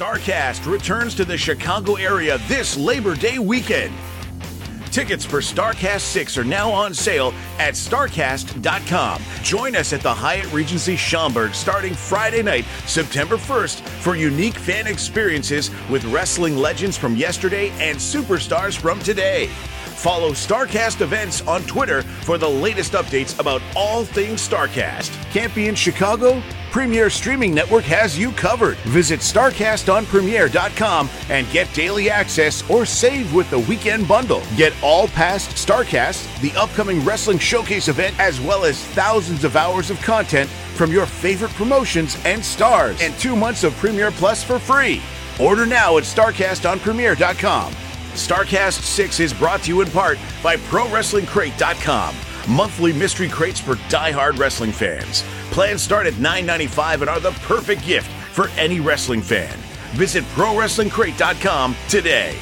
Starrcast returns to the Chicago area this Labor Day weekend. Tickets for Starrcast 6 are now on sale at Starrcast.com. Join us at the Hyatt Regency Schaumburg starting Friday night, September 1st, for unique fan experiences with wrestling legends from yesterday and superstars from today. Follow Starrcast events on Twitter for the latest updates about all things Starrcast. Can't be in Chicago? Premiere Streaming Network has you covered. Visit StarCastOnPremiere.com and get daily access or save with the weekend bundle. Get all past Starrcast, the upcoming Wrestling Showcase event, as well as thousands of hours of content from your favorite promotions and stars, and two months of Premiere Plus for free. Order now at StarCastOnPremiere.com. Starrcast 6 is brought to you in part by ProWrestlingCrate.com. Monthly mystery crates for die-hard wrestling fans. Plans start at $9.95 and are the perfect gift for any wrestling fan. Visit ProWrestlingCrate.com today.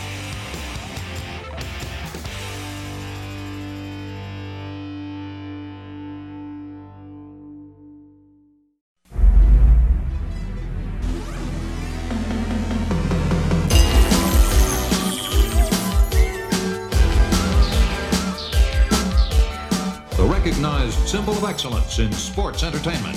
Excellence in sports entertainment.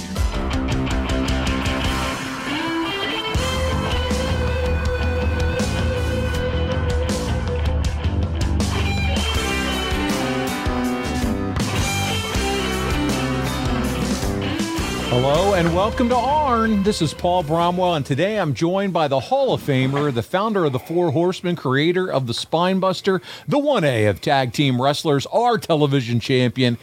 Hello and welcome to ARN. This is Paul Bromwell, and today I'm joined by the Hall of Famer, the founder of the Four Horsemen, creator of the Spinebuster, the 1A of tag team wrestlers, our television champion.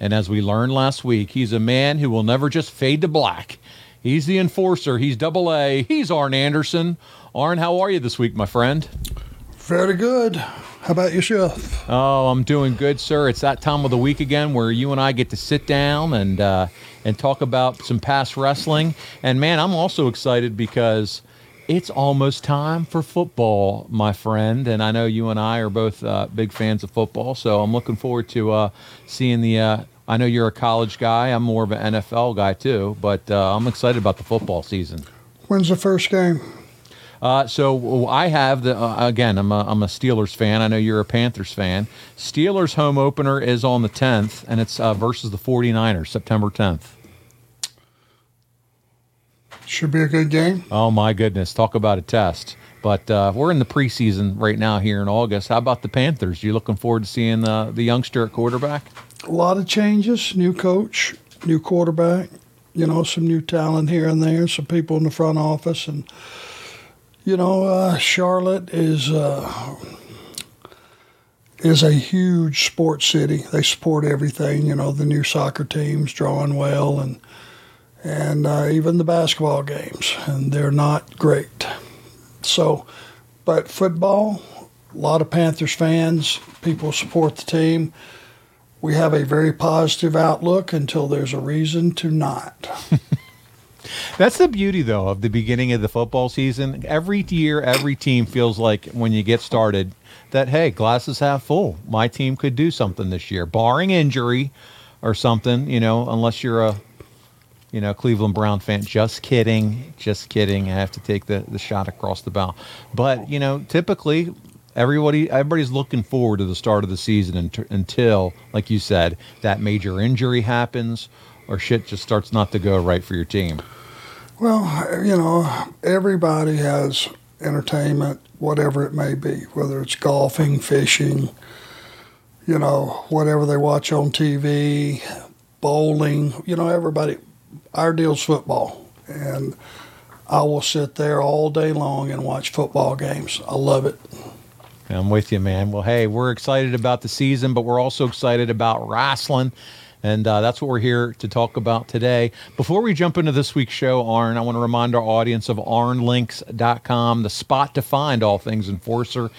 And as we learned last week, he's a man who will never just fade to black. He's the enforcer, he's double A, he's Arn Anderson. Arn, how are you this week, my friend? Very good. How about yourself? Oh, I'm doing good, sir. It's that time of the week again where you and I get to sit down and uh, and talk about some past wrestling. And man, I'm also excited because it's almost time for football, my friend. And I know you and I are both uh, big fans of football, so I'm looking forward to uh, seeing the. Uh, I know you're a college guy. I'm more of an NFL guy too, but uh, I'm excited about the football season. When's the first game? Uh, so I have the uh, again. I'm a, I'm a Steelers fan. I know you're a Panthers fan. Steelers home opener is on the 10th, and it's uh, versus the 49ers, September 10th. Should be a good game. Oh my goodness, talk about a test. But uh, we're in the preseason right now here in August. How about the Panthers? You looking forward to seeing uh, the youngster at quarterback? A lot of changes. New coach, new quarterback. You know, some new talent here and there. Some people in the front office, and you know, uh, Charlotte is uh, is a huge sports city. They support everything. You know, the new soccer teams drawing well, and and uh, even the basketball games, and they're not great. So, but football, a lot of Panthers fans, people support the team. We have a very positive outlook until there's a reason to not. That's the beauty, though, of the beginning of the football season. Every year, every team feels like when you get started that, hey, glasses half full. My team could do something this year, barring injury or something, you know, unless you're a, you know, Cleveland Brown fan. Just kidding. Just kidding. I have to take the, the shot across the bow. But, you know, typically everybody everybody's looking forward to the start of the season unt- until, like you said, that major injury happens or shit just starts not to go right for your team. Well, you know, everybody has entertainment, whatever it may be, whether it's golfing, fishing, you know, whatever they watch on TV, bowling, you know, everybody. Our deal's football. And I will sit there all day long and watch football games. I love it. I'm with you, man. Well, hey, we're excited about the season, but we're also excited about wrestling. And uh, that's what we're here to talk about today. Before we jump into this week's show, Arn, I want to remind our audience of arnlinks.com, the spot to find all things Enforcer.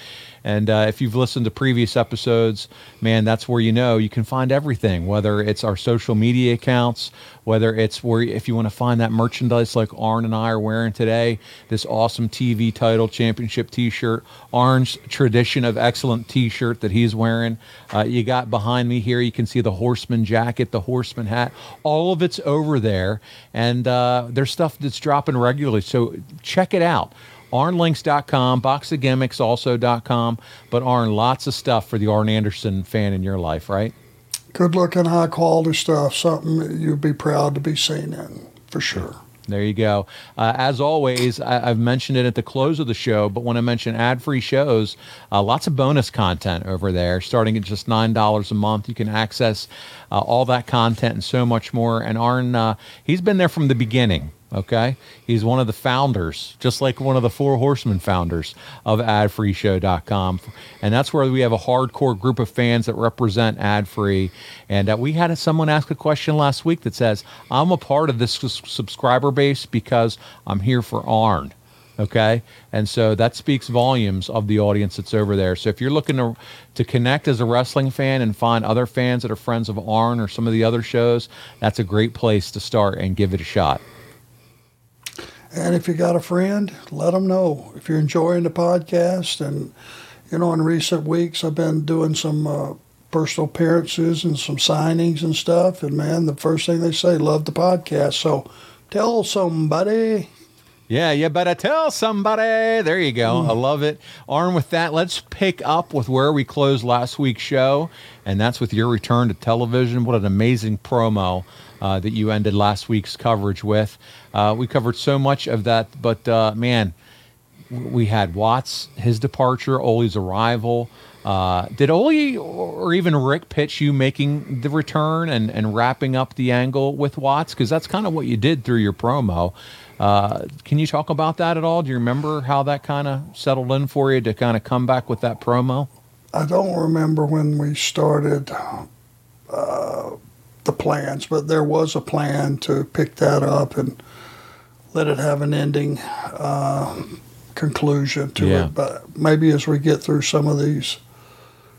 And uh, if you've listened to previous episodes, man, that's where you know you can find everything, whether it's our social media accounts, whether it's where if you want to find that merchandise like Arn and I are wearing today, this awesome TV title championship T-shirt, Arn's tradition of excellent T-shirt that he's wearing. Uh, you got behind me here, you can see the Horseman jacket, the Horseman hat. All of it's over there, and uh, there's stuff that's dropping regularly. So check it out arnlinks.com, boxofgimmicks But Arn, lots of stuff for the Arn Anderson fan in your life, right? Good looking, high quality stuff. Something you'd be proud to be seen in, for sure. There you go. Uh, as always, I, have mentioned it at the close of the show, but when I mention ad free shows, uh, lots of bonus content over there. Starting at just $9 a month, you can access uh, all that content and so much more. And Arn, uh, he's been there from the beginning. Okay. He's one of the founders, just like one of the four horsemen founders of adfreeshow.com. And that's where we have a hardcore group of fans that represent ad free. And uh, we had someone ask a question last week that says, I'm a part of this subscriber base because I'm here for Arn. Okay. And so that speaks volumes of the audience that's over there. So if you're looking to, to connect as a wrestling fan and find other fans that are friends of Arn or some of the other shows, that's a great place to start and give it a shot. And if you got a friend, let them know. If you're enjoying the podcast, and you know, in recent weeks, I've been doing some uh, personal appearances and some signings and stuff. And man, the first thing they say, love the podcast. So tell somebody. Yeah, you better tell somebody. There you go. Mm. I love it. Arn with that, let's pick up with where we closed last week's show, and that's with your return to television. What an amazing promo uh, that you ended last week's coverage with. Uh, we covered so much of that, but uh, man, we had Watts, his departure, Ole's arrival. Uh, did Ole or even Rick pitch you making the return and, and wrapping up the angle with Watts? Because that's kind of what you did through your promo. Uh, can you talk about that at all? Do you remember how that kind of settled in for you to kind of come back with that promo? I don't remember when we started uh, the plans, but there was a plan to pick that up and let it have an ending uh, conclusion to yeah. it. But maybe as we get through some of these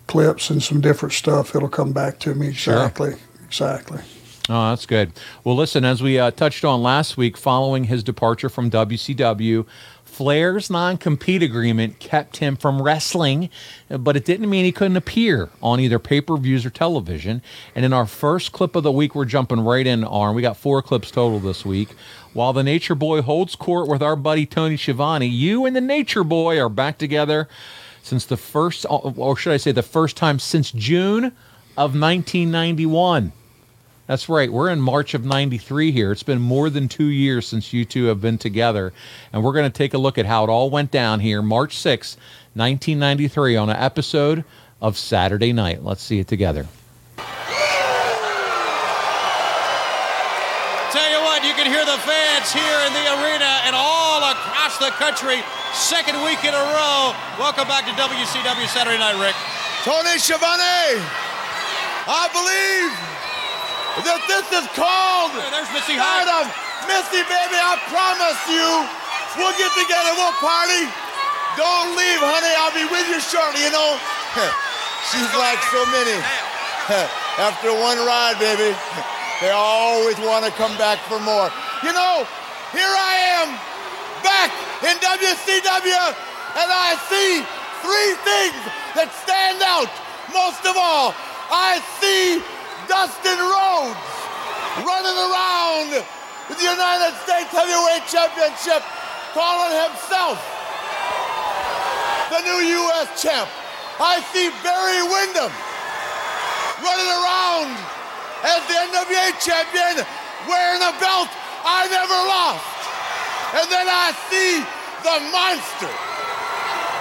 clips and some different stuff, it'll come back to me exactly. Sure. Exactly. Oh, that's good. Well, listen, as we uh, touched on last week, following his departure from WCW, Flair's non compete agreement kept him from wrestling, but it didn't mean he couldn't appear on either pay per views or television. And in our first clip of the week, we're jumping right in, Arn. We got four clips total this week. While the Nature Boy holds court with our buddy Tony Schiavone, you and the Nature Boy are back together since the first, or should I say, the first time since June of 1991. That's right. We're in March of 93 here. It's been more than two years since you two have been together. And we're going to take a look at how it all went down here, March 6, 1993, on an episode of Saturday Night. Let's see it together. Tell you what, you can hear the fans here in the arena and all across the country. Second week in a row. Welcome back to WCW Saturday Night, Rick. Tony Schiavone, I believe that this is called. There's Missy Hyatt. Missy, baby, I promise you, we'll get together, we'll party. Don't leave, honey. I'll be with you shortly. You know, she's like so many. After one ride, baby, they always want to come back for more. You know, here I am, back in WCW, and I see three things that stand out. Most of all, I see Dustin Rhodes running around with the United States Heavyweight Championship, calling himself the new U.S. champ. I see Barry Windham running around as the NWA champion, wearing a belt I never lost. And then I see the monster,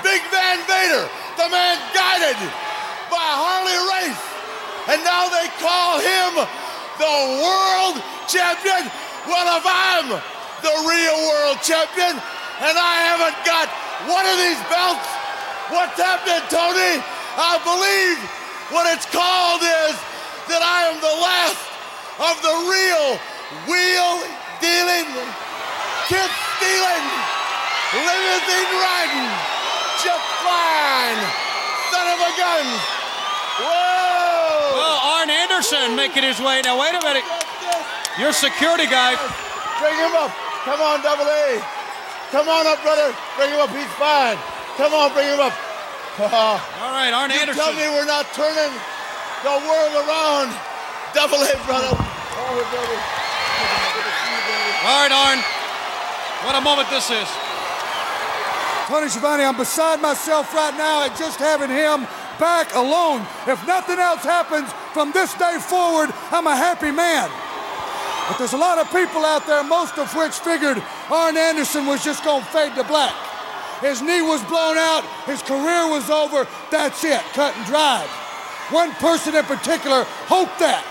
Big Van Vader, the man guided by Harley Race and now they call him the world champion. Well, if I'm the real world champion and I haven't got one of these belts, what's happening, Tony? I believe what it's called is that I am the last of the real wheel dealing, kiss stealing, limousine riding, just fine son of a gun. Whoa! Well, Arn Anderson making his way. Now, wait a minute. Your security guy. Bring him up. Come on, double A. Come on up, brother. Bring him up. He's fine. Come on, bring him up. Uh, All right, Arn you Anderson. Tell me we're not turning the world around. Double A, brother. Oh, brother. All right, Arn. What a moment this is. Tony Schiavone, I'm beside myself right now at just having him back alone. If nothing else happens from this day forward, I'm a happy man. But there's a lot of people out there, most of which figured Arn Anderson was just going to fade to black. His knee was blown out, his career was over, that's it, cut and dried. One person in particular hoped that.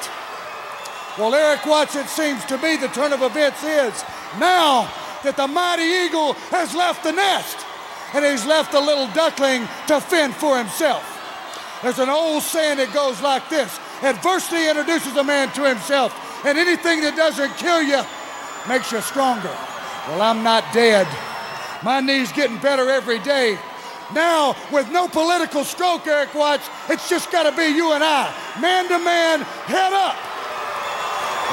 Well, Erik Watts, it seems to me the turn of events is now that the mighty eagle has left the nest and he's left a little duckling to fend for himself. There's an old saying that goes like this adversity introduces a man to himself, and anything that doesn't kill you makes you stronger. Well, I'm not dead. My knee's getting better every day. Now, with no political stroke, Erik Watts, it's just got to be you and I, man to man, head up.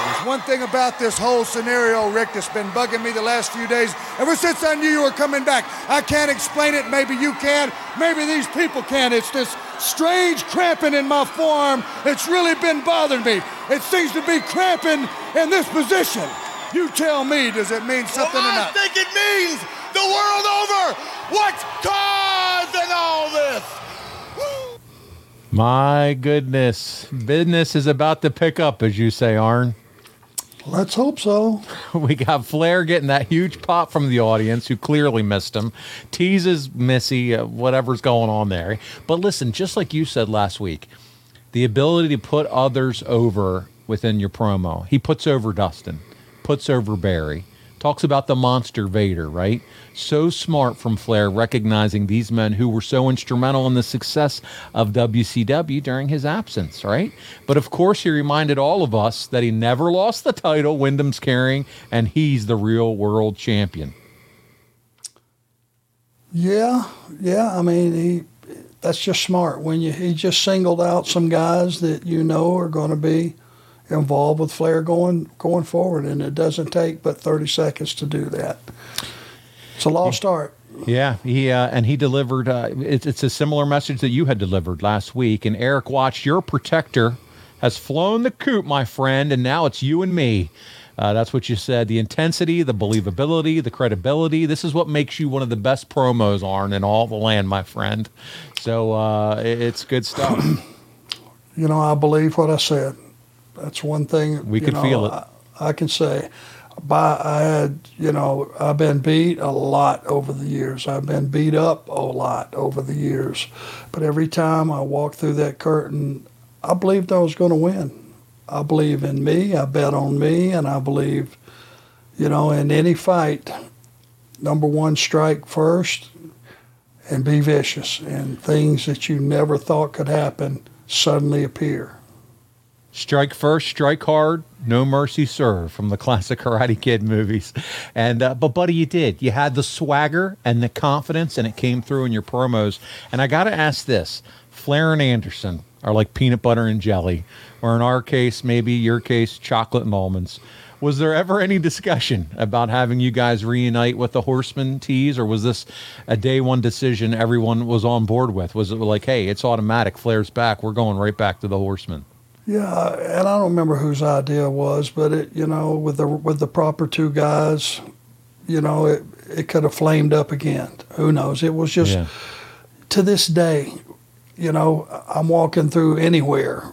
There's one thing about this whole scenario, Rick, that's been bugging me the last few days, ever since I knew you were coming back. I can't explain it. Maybe you can. Maybe these people can. It's this strange cramping in my forearm. It's really been bothering me. It seems to be cramping in this position. You tell me, does it mean something well, or not? I think it means the world over. What's causing all this? My goodness. Business is about to pick up, as you say, Arn. Let's hope so. We got Flair getting that huge pop from the audience who clearly missed him. Teases Missy, uh, whatever's going on there. But listen, just like you said last week, the ability to put others over within your promo. He puts over Dustin, puts over Barry, talks about the monster Vader, right? So smart from Flair recognizing these men who were so instrumental in the success of WCW during his absence, right? But of course, he reminded all of us that he never lost the title Windham's carrying, and he's the real world champion. Yeah, yeah. I mean, he that's just smart. When you he just singled out some guys that you know are going to be involved with Flair going going forward, and it doesn't take but thirty seconds to do that. It's a lost art. Yeah, he uh, and he delivered. Uh, it's, it's a similar message that you had delivered last week. And Erik Watts, your protector, has flown the coop, my friend, and now it's you and me. Uh, that's what you said. The intensity, the believability, the credibility. This is what makes you one of the best promos, Arn, in all the land, my friend. So uh, it- it's good stuff. You know, I believe what I said. That's one thing. We could know, feel it. I, I can say. By I had, you know, I've been beat a lot over the years. I've been beat up a lot over the years, but every time I walked through that curtain, I believed I was going to win. I believe in me. I bet on me, and I believe, you know, in any fight, number one, strike first, and be vicious, and things that you never thought could happen suddenly appear. Strike first, strike hard, no mercy served from the classic Karate Kid movies. And uh, but buddy, you did. You had the swagger and the confidence, and it came through in your promos. And I got to ask this: Flair and Anderson are like peanut butter and jelly, or in our case, maybe your case, chocolate and almonds. Was there ever any discussion about having you guys reunite with the Horseman tease, or was this a day one decision everyone was on board with? Was it like, hey, it's automatic, Flair's back, we're going right back to the Horseman? Yeah, and I don't remember whose idea it was, but it, you know, with the with the proper two guys, you know, it it could have flamed up again. Who knows? It was just Yeah. to this day, you know, I'm walking through anywhere,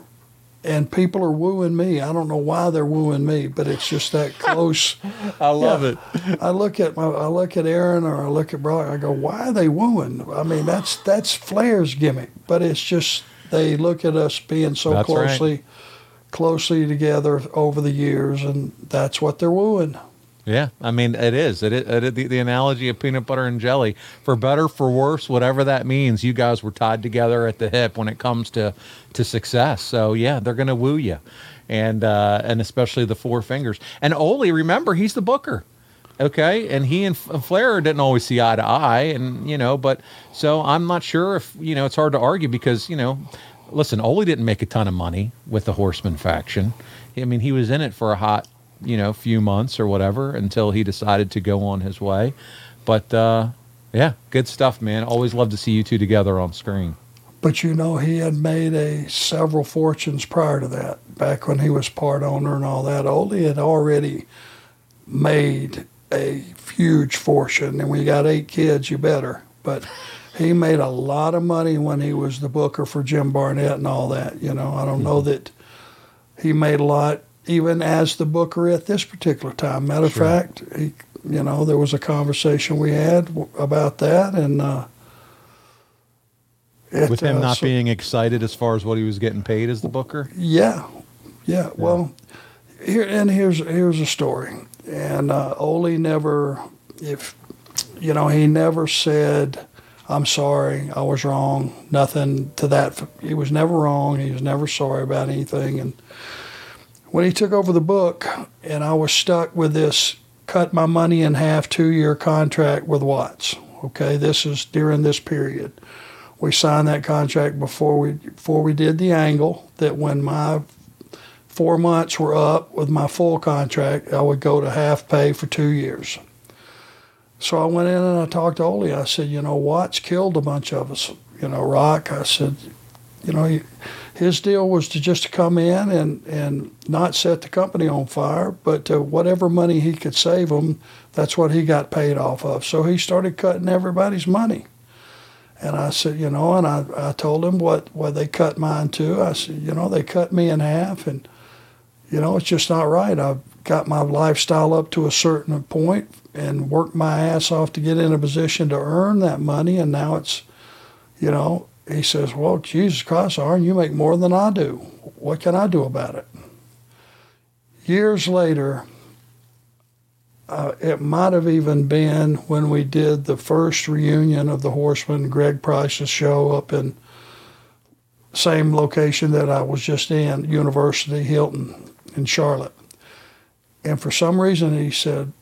and people are wooing me. I don't know why they're wooing me, but it's just that close. I love it. I look at my, I look at Aaron or I look at Brock. I go, why are they wooing? I mean, that's that's Flair's gimmick, but it's just they look at us being so That's right. closely, closely together over the years, and that's what they're wooing. Yeah, I mean it is. It, it, it the, the analogy of peanut butter and jelly, for better, for worse, whatever that means. You guys were tied together at the hip when it comes to to success. So yeah, they're gonna woo you, and uh, and especially the four fingers. And Ole, remember he's the booker. Okay, and he and Flair didn't always see eye to eye, and you know, but so I'm not sure if you know it's hard to argue because you know, listen, Ole didn't make a ton of money with the Horseman faction. I mean, he was in it for a hot, you know, few months or whatever until he decided to go on his way. But uh, yeah, good stuff, man. Always love to see you two together on screen. But you know, he had made a several fortunes prior to that. Back when he was part owner and all that, Ole had already made a huge fortune. And you got eight kids, you better. but he made a lot of money when he was the booker for Jim Barnett and all that. You know, I don't know that he made a lot even as the booker at this particular time. Matter of fact, he, you know, there was a conversation we had about that, and uh, it, With him uh, not so- being excited as far as what he was getting paid as the booker. yeah, yeah. Well, here and here's here's a story. And uh, Ole never, if you know, he never said, "I'm sorry, I was wrong." Nothing to that. He was never wrong. He was never sorry about anything. And when he took over the book, and I was stuck with this cut my money in half two year contract with Watts. Okay, this is during this period. We signed that contract before we before we did the angle. That when my four months were up with my full contract, I would go to half pay for two years. So I went in and I talked to Ole. I said, you know, Watts killed a bunch of us. You know, Rock. I said, you know, his deal was to just to come in and, and not set the company on fire, but whatever money he could save them, that's what he got paid off of. So he started cutting everybody's money. And I said, you know, and I, I told him what, what they cut mine to. I said, you know, they cut me in half, and, you know, it's just not right. I've got my lifestyle up to a certain point and worked my ass off to get in a position to earn that money, and now it's, you know, he says, well, Jesus Christ, Arn, you make more than I do. What can I do about it? Years later, uh, it might have even been when we did the first reunion of the Horsemen, Greg Price's show up in same location that I was just in, University Hilton in Charlotte. And for some reason, he said,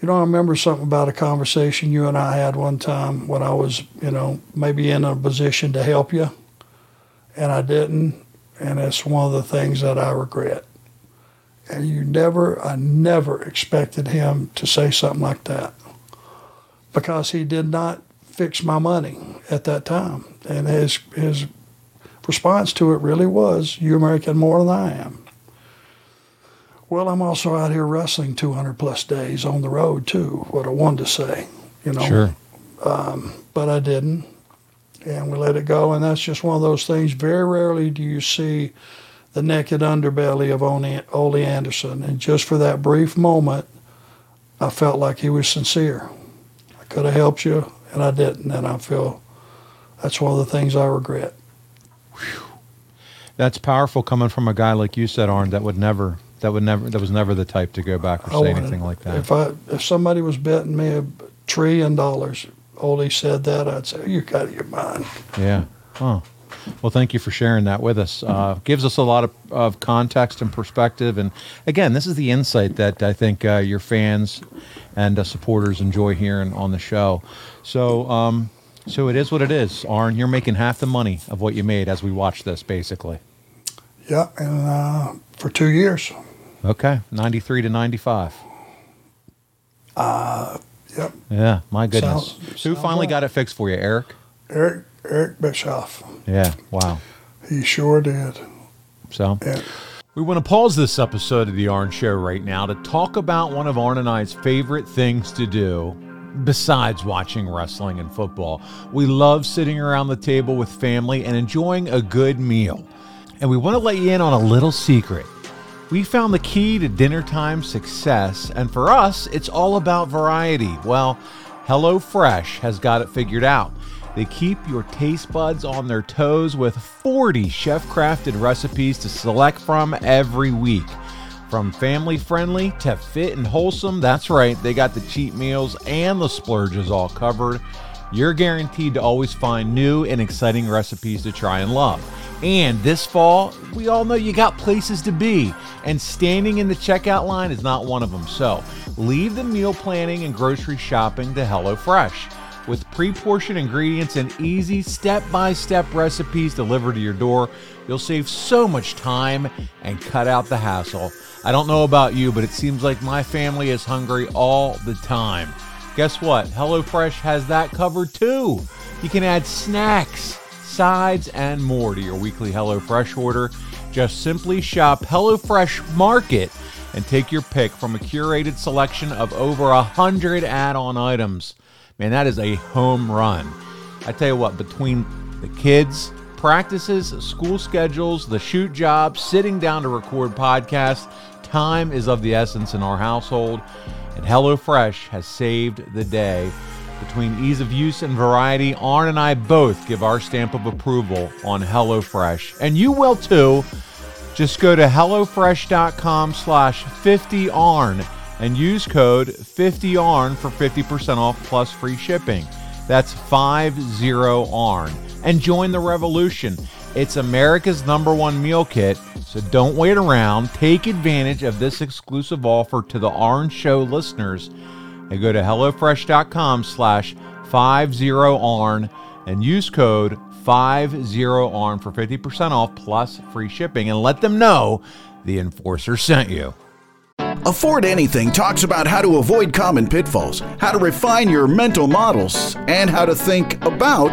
"You know, I remember something about a conversation you and I had one time when I was, you know, maybe in a position to help you, and I didn't, and it's one of the things that I regret." And you never, I never expected him to say something like that because he did not fix my money at that time. And his, his response to it really was, You're making more than I am. Well, I'm also out here wrestling 200 plus days on the road, too, what I wanted to say, you know. Sure. Um, but I didn't. And we let it go. And that's just one of those things. Very rarely do you see the naked underbelly of Ole Ole Anderson. And just for that brief moment, I felt like he was sincere. I could have helped you, and I didn't. And I feel that's one of the things I regret. That's powerful coming from a guy like you said, Arn, that would never, that would never, that was never the type to go back or say anything like that. If I if somebody was betting me a trillion dollars, Ole said that, I'd say, "You got your mind." Yeah. Oh. Well, thank you for sharing that with us. Uh, gives us a lot of, of context and perspective. And again, this is the insight that I think uh, your fans and uh, supporters enjoy hearing on the show. So, um, so it is what it is. Arn, you're making half the money of what you made as we watch this, basically. Yeah, and uh, for two years. Okay, 93 to 95. Uh, yep. Yeah, my goodness. Sounds- Who finally right. got it fixed for you, Eric? Eric Eric Bischoff. Yeah, wow. He sure did. So, And We want to pause this episode of The Arn Show right now to talk about one of Arn and I's favorite things to do besides watching wrestling and football. We love sitting around the table with family and enjoying a good meal. And we want to let you in on a little secret. We found the key to dinner time success, and for us, it's all about variety. Well, HelloFresh has got it figured out. They keep your taste buds on their toes with 40 chef crafted recipes to select from every week. From family friendly to fit and wholesome, that's right, they got the cheat meals and the splurges all covered. You're guaranteed to always find new and exciting recipes to try and love. And this fall, we all know you got places to be, and standing in the checkout line is not one of them. So leave the meal planning and grocery shopping to HelloFresh. With pre portioned ingredients and easy step by step recipes delivered to your door, you'll save so much time and cut out the hassle. I don't know about you, but it seems like my family is hungry all the time. Guess what? HelloFresh has that covered too. You can add snacks, sides, and more to your weekly HelloFresh order. Just simply shop HelloFresh Market and take your pick from a curated selection of over a hundred add-on items. Man, that is a home run. I tell you what, between the kids, practices, school schedules, the shoot job, sitting down to record podcasts, time is of the essence in our household, and HelloFresh has saved the day. Between ease of use and variety, Arn and I both give our stamp of approval on HelloFresh, and you will too. Just go to HelloFresh.com slash 50ARN and use code 50ARN for 50% off plus free shipping. That's 50ARN. And join the revolution. It's America's number one meal kit, so don't wait around. Take advantage of this exclusive offer to the Arn Show listeners and go to HelloFresh.com slash 50ARN and use code 50ARN for 50% off plus free shipping and let them know the enforcer sent you. Afford Anything talks about how to avoid common pitfalls, how to refine your mental models, and how to think about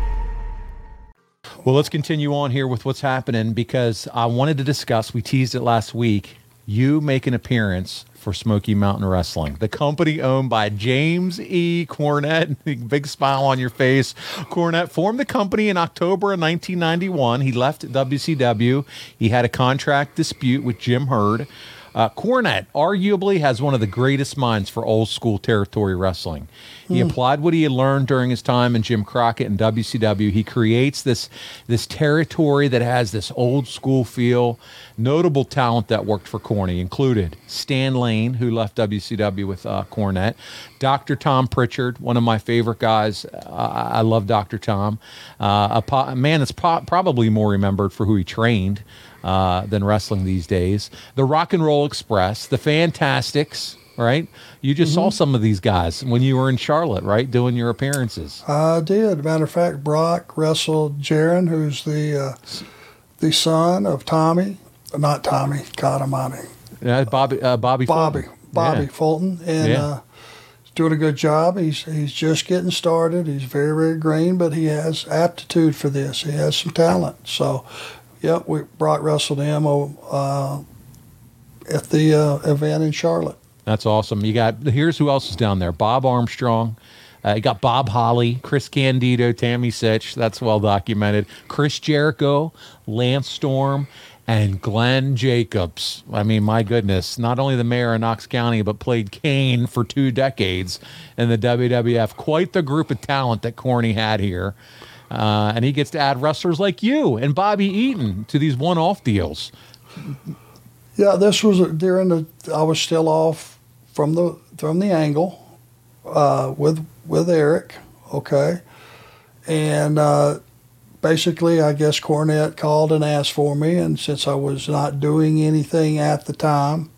Well, let's continue on here with what's happening because I wanted to discuss, we teased it last week, you make an appearance for Smoky Mountain Wrestling, the company owned by James E. Cornette. Big smile on your face. Cornette formed the company in October of 1991. He left WCW. He had a contract dispute with Jim Herd. Uh, Cornette arguably has one of the greatest minds for old school territory wrestling. He applied what he had learned during his time in Jim Crockett and WCW. He creates this this territory that has this old school feel. Notable talent that worked for Corny included Stan Lane, who left WCW with uh, Cornette, Dr. Tom Prichard, one of my favorite guys. Uh, I love Dr. Tom, uh, a, po- a man that's po- probably more remembered for who he trained uh, than wrestling these days. The Rock and Roll Express, the Fantastics, right? You just saw some of these guys when you were in Charlotte, right, doing your appearances. I did. Matter of fact, Brock wrestled Jaron, who's the uh, the son of Tommy, not Tommy, God Almighty, Yeah, Bobby, uh, Bobby, Bobby, Fulton. Bobby Yeah. Fulton, and Yeah. uh, he's doing a good job. He's he's just getting started. He's very very green, but he has aptitude for this. He has some talent. So, yep, we Brock wrestled him uh, at the uh, event in Charlotte. That's awesome. You got here's who else is down there: Bob Armstrong. Uh, you got Bob Holly, Chris Candido, Tammy Sytch. That's well documented. Chris Jericho, Lance Storm, and Glenn Jacobs. I mean, my goodness, not only the mayor of Knox County, but played Kane for two decades in the WWF. Quite the group of talent that Corny had here. Uh, and he gets to add wrestlers like you and Bobby Eaton to these one off deals. Yeah, this was during the. I was still off from the from the angle uh, with with Eric. Okay, and uh, basically, I guess Cornette called and asked for me, and since I was not doing anything at the time,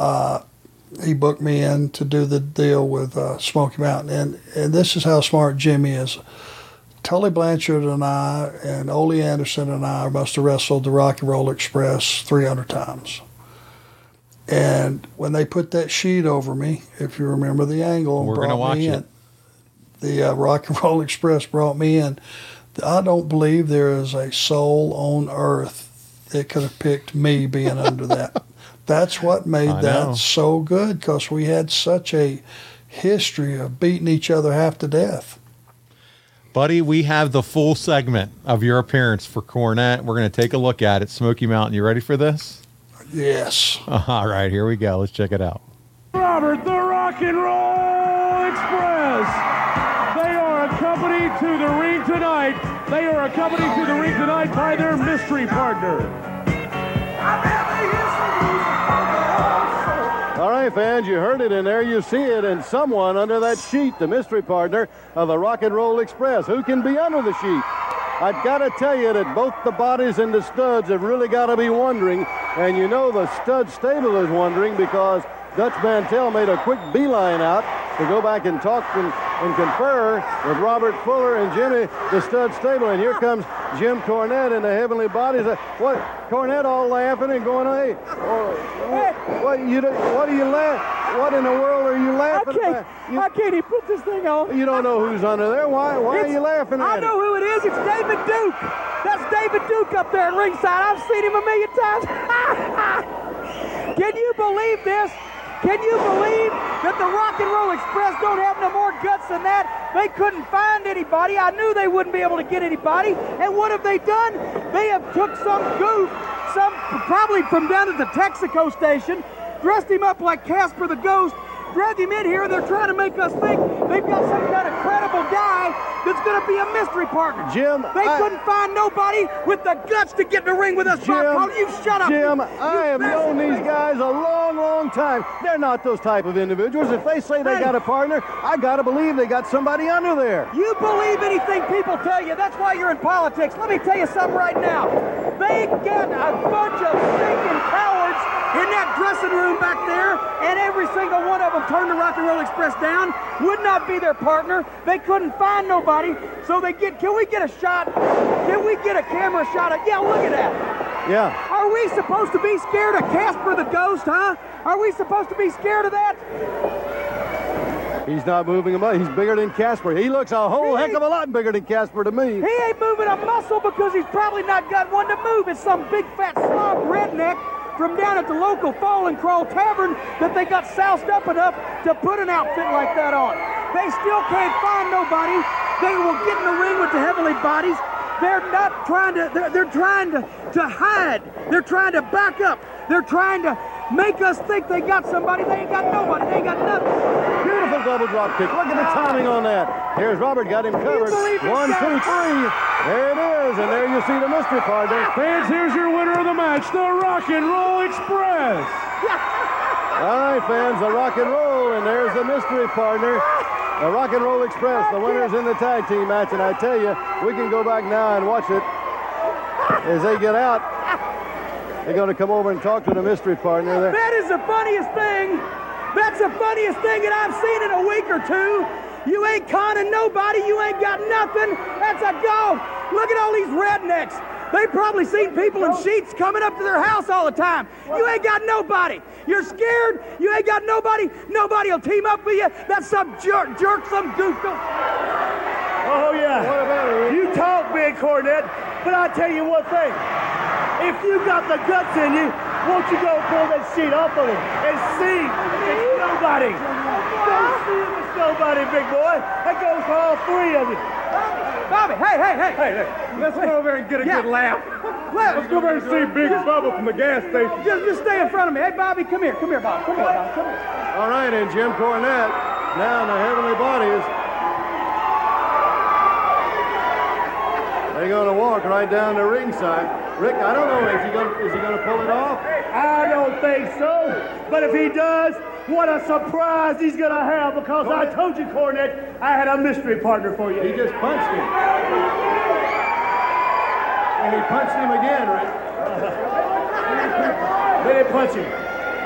uh, he booked me in to do the deal with uh, Smoky Mountain. And and this is how smart Jimmy is. Tully Blanchard and I and Ole Anderson and I must have wrestled the Rock and Roll Express 300 times. And when they put that sheet over me, if you remember the angle, and We're gonna brought watch me it. in, the uh, Rock and Roll Express brought me in. I don't believe there is a soul on earth that could have picked me being under that. That's what made I that know. so good because we had such a history of beating each other half to death. Buddy, we have the full segment of your appearance for Cornette. We're going to take a look at it. Smoky Mountain, you ready for this? Yes. Uh-huh, all right, here we go. Let's check it out. Robert, the Rock and Roll Express. They are accompanied to the ring tonight. They are accompanied to the ring tonight by their mystery partner. Fans, you heard it in there. You see it, and someone under that sheet, the mystery partner of the Rock and Roll Express. Who can be under the sheet? I've got to tell you that both the bodies and the studs have really got to be wondering, and you know the stud stable is wondering because Dutch Mantell made a quick beeline out to go back and talk and, and confer with Robert Fuller and Jimmy, the stud stable. And here comes Jim Cornette in the heavenly bodies. Uh, What Cornette all laughing and going, hey, oh, what, you do- what are you laughing? What in the world are you laughing? I can't even put this thing on. You don't know who's under there. Why? Why are you laughing at? I know it? who it is. It's David Duke. That's David Duke up there at ringside. I've seen him a million times. Can you believe this? Can you believe that the Rock and Roll Express don't have no more guts than that? They couldn't find anybody. I knew they wouldn't be able to get anybody. And what have they done? They have took some goof, some probably from down at the Texaco station, dressed him up like Casper the Ghost, dragged him in here, and they're trying to make us think they've got some kind of credible guy that's going to be a mystery partner. Jim, they I- couldn't find nobody with the guts to get in the ring with us. Bob Jim, Cole, you shut up. Jim, You- I have known these guys a long, long time. They're not those type of individuals. If they say they Hey. got a partner, I gotta believe they got somebody under there. You believe anything people tell you. That's why you're in politics. Let me tell you something right now. They get a bunch of stinking cowards in that dressing room back there, and every single one of them turned the Rock and Roll Express down. Would not be their partner. They couldn't find nobody, so they get. Can we get a shot? Can we get a camera shot? Of, yeah, look at that. Yeah. Are we supposed to be scared of Casper the Ghost, huh? Are we supposed to be scared of that? He's not moving a muscle. He's bigger than Casper. He looks a whole heck of a lot bigger than Casper to me. He ain't moving a muscle because he's probably not got one to move. It's some big fat slob redneck from down at the local Fall and Crawl Tavern that they got soused up enough to put an outfit like that on. They still can't find nobody. They will get in the ring with the heavenly bodies. They're not trying to, they're, they're trying to, to hide. They're trying to back up. They're trying to make us think they got somebody. They ain't got nobody. They ain't got nothing. Beautiful double drop kick. Look at the timing on that. Here's Robert, got him covered. One, two, three. There it is, and there you see the mystery partner. Fans, here's your winner of the match, the Rock and Roll Express. All right, fans, the rock and roll, and there's the mystery partner. The Rock and Roll Express, the winners in the tag team match, and I tell you, we can go back now and watch it as they get out. They're going to come over and talk to the mystery partner. There. That is the funniest thing. That's the funniest thing that I've seen in a week or two. You ain't conning nobody. You ain't got nothing. That's a go. Look at all these rednecks. They probably seen people in sheets coming up to their house all the time. You ain't got nobody. You're scared. You ain't got nobody. Nobody will team up with you. That's some jerk, jerk, some goof. Oh, yeah. What about it? You talk, Big Cornette, but I tell you one thing. If you got the guts in you, won't you go pull that sheet off of him and see if it's nobody? Go see if it's nobody, big boy. That goes for all three of you. Bobby, hey, hey, hey. Hey, hey, let's go over and get a Yeah. good laugh. Let's go over and see Big Bubba from the gas station. Just, just stay in front of me. Hey, Bobby, come here. Come here, Bob. Come here, Bob. Come here. All right, and Jim Cornette now in the heavenly bodies. They're going to walk right down to ringside. Rick, I don't know. Is he going? Is he to pull it off? I don't think so. But if he does, what a surprise he's going to have because I told you, Cornette, I had a mystery partner for you. He just punched him. And he punched him again, Rick. They didn't punch him.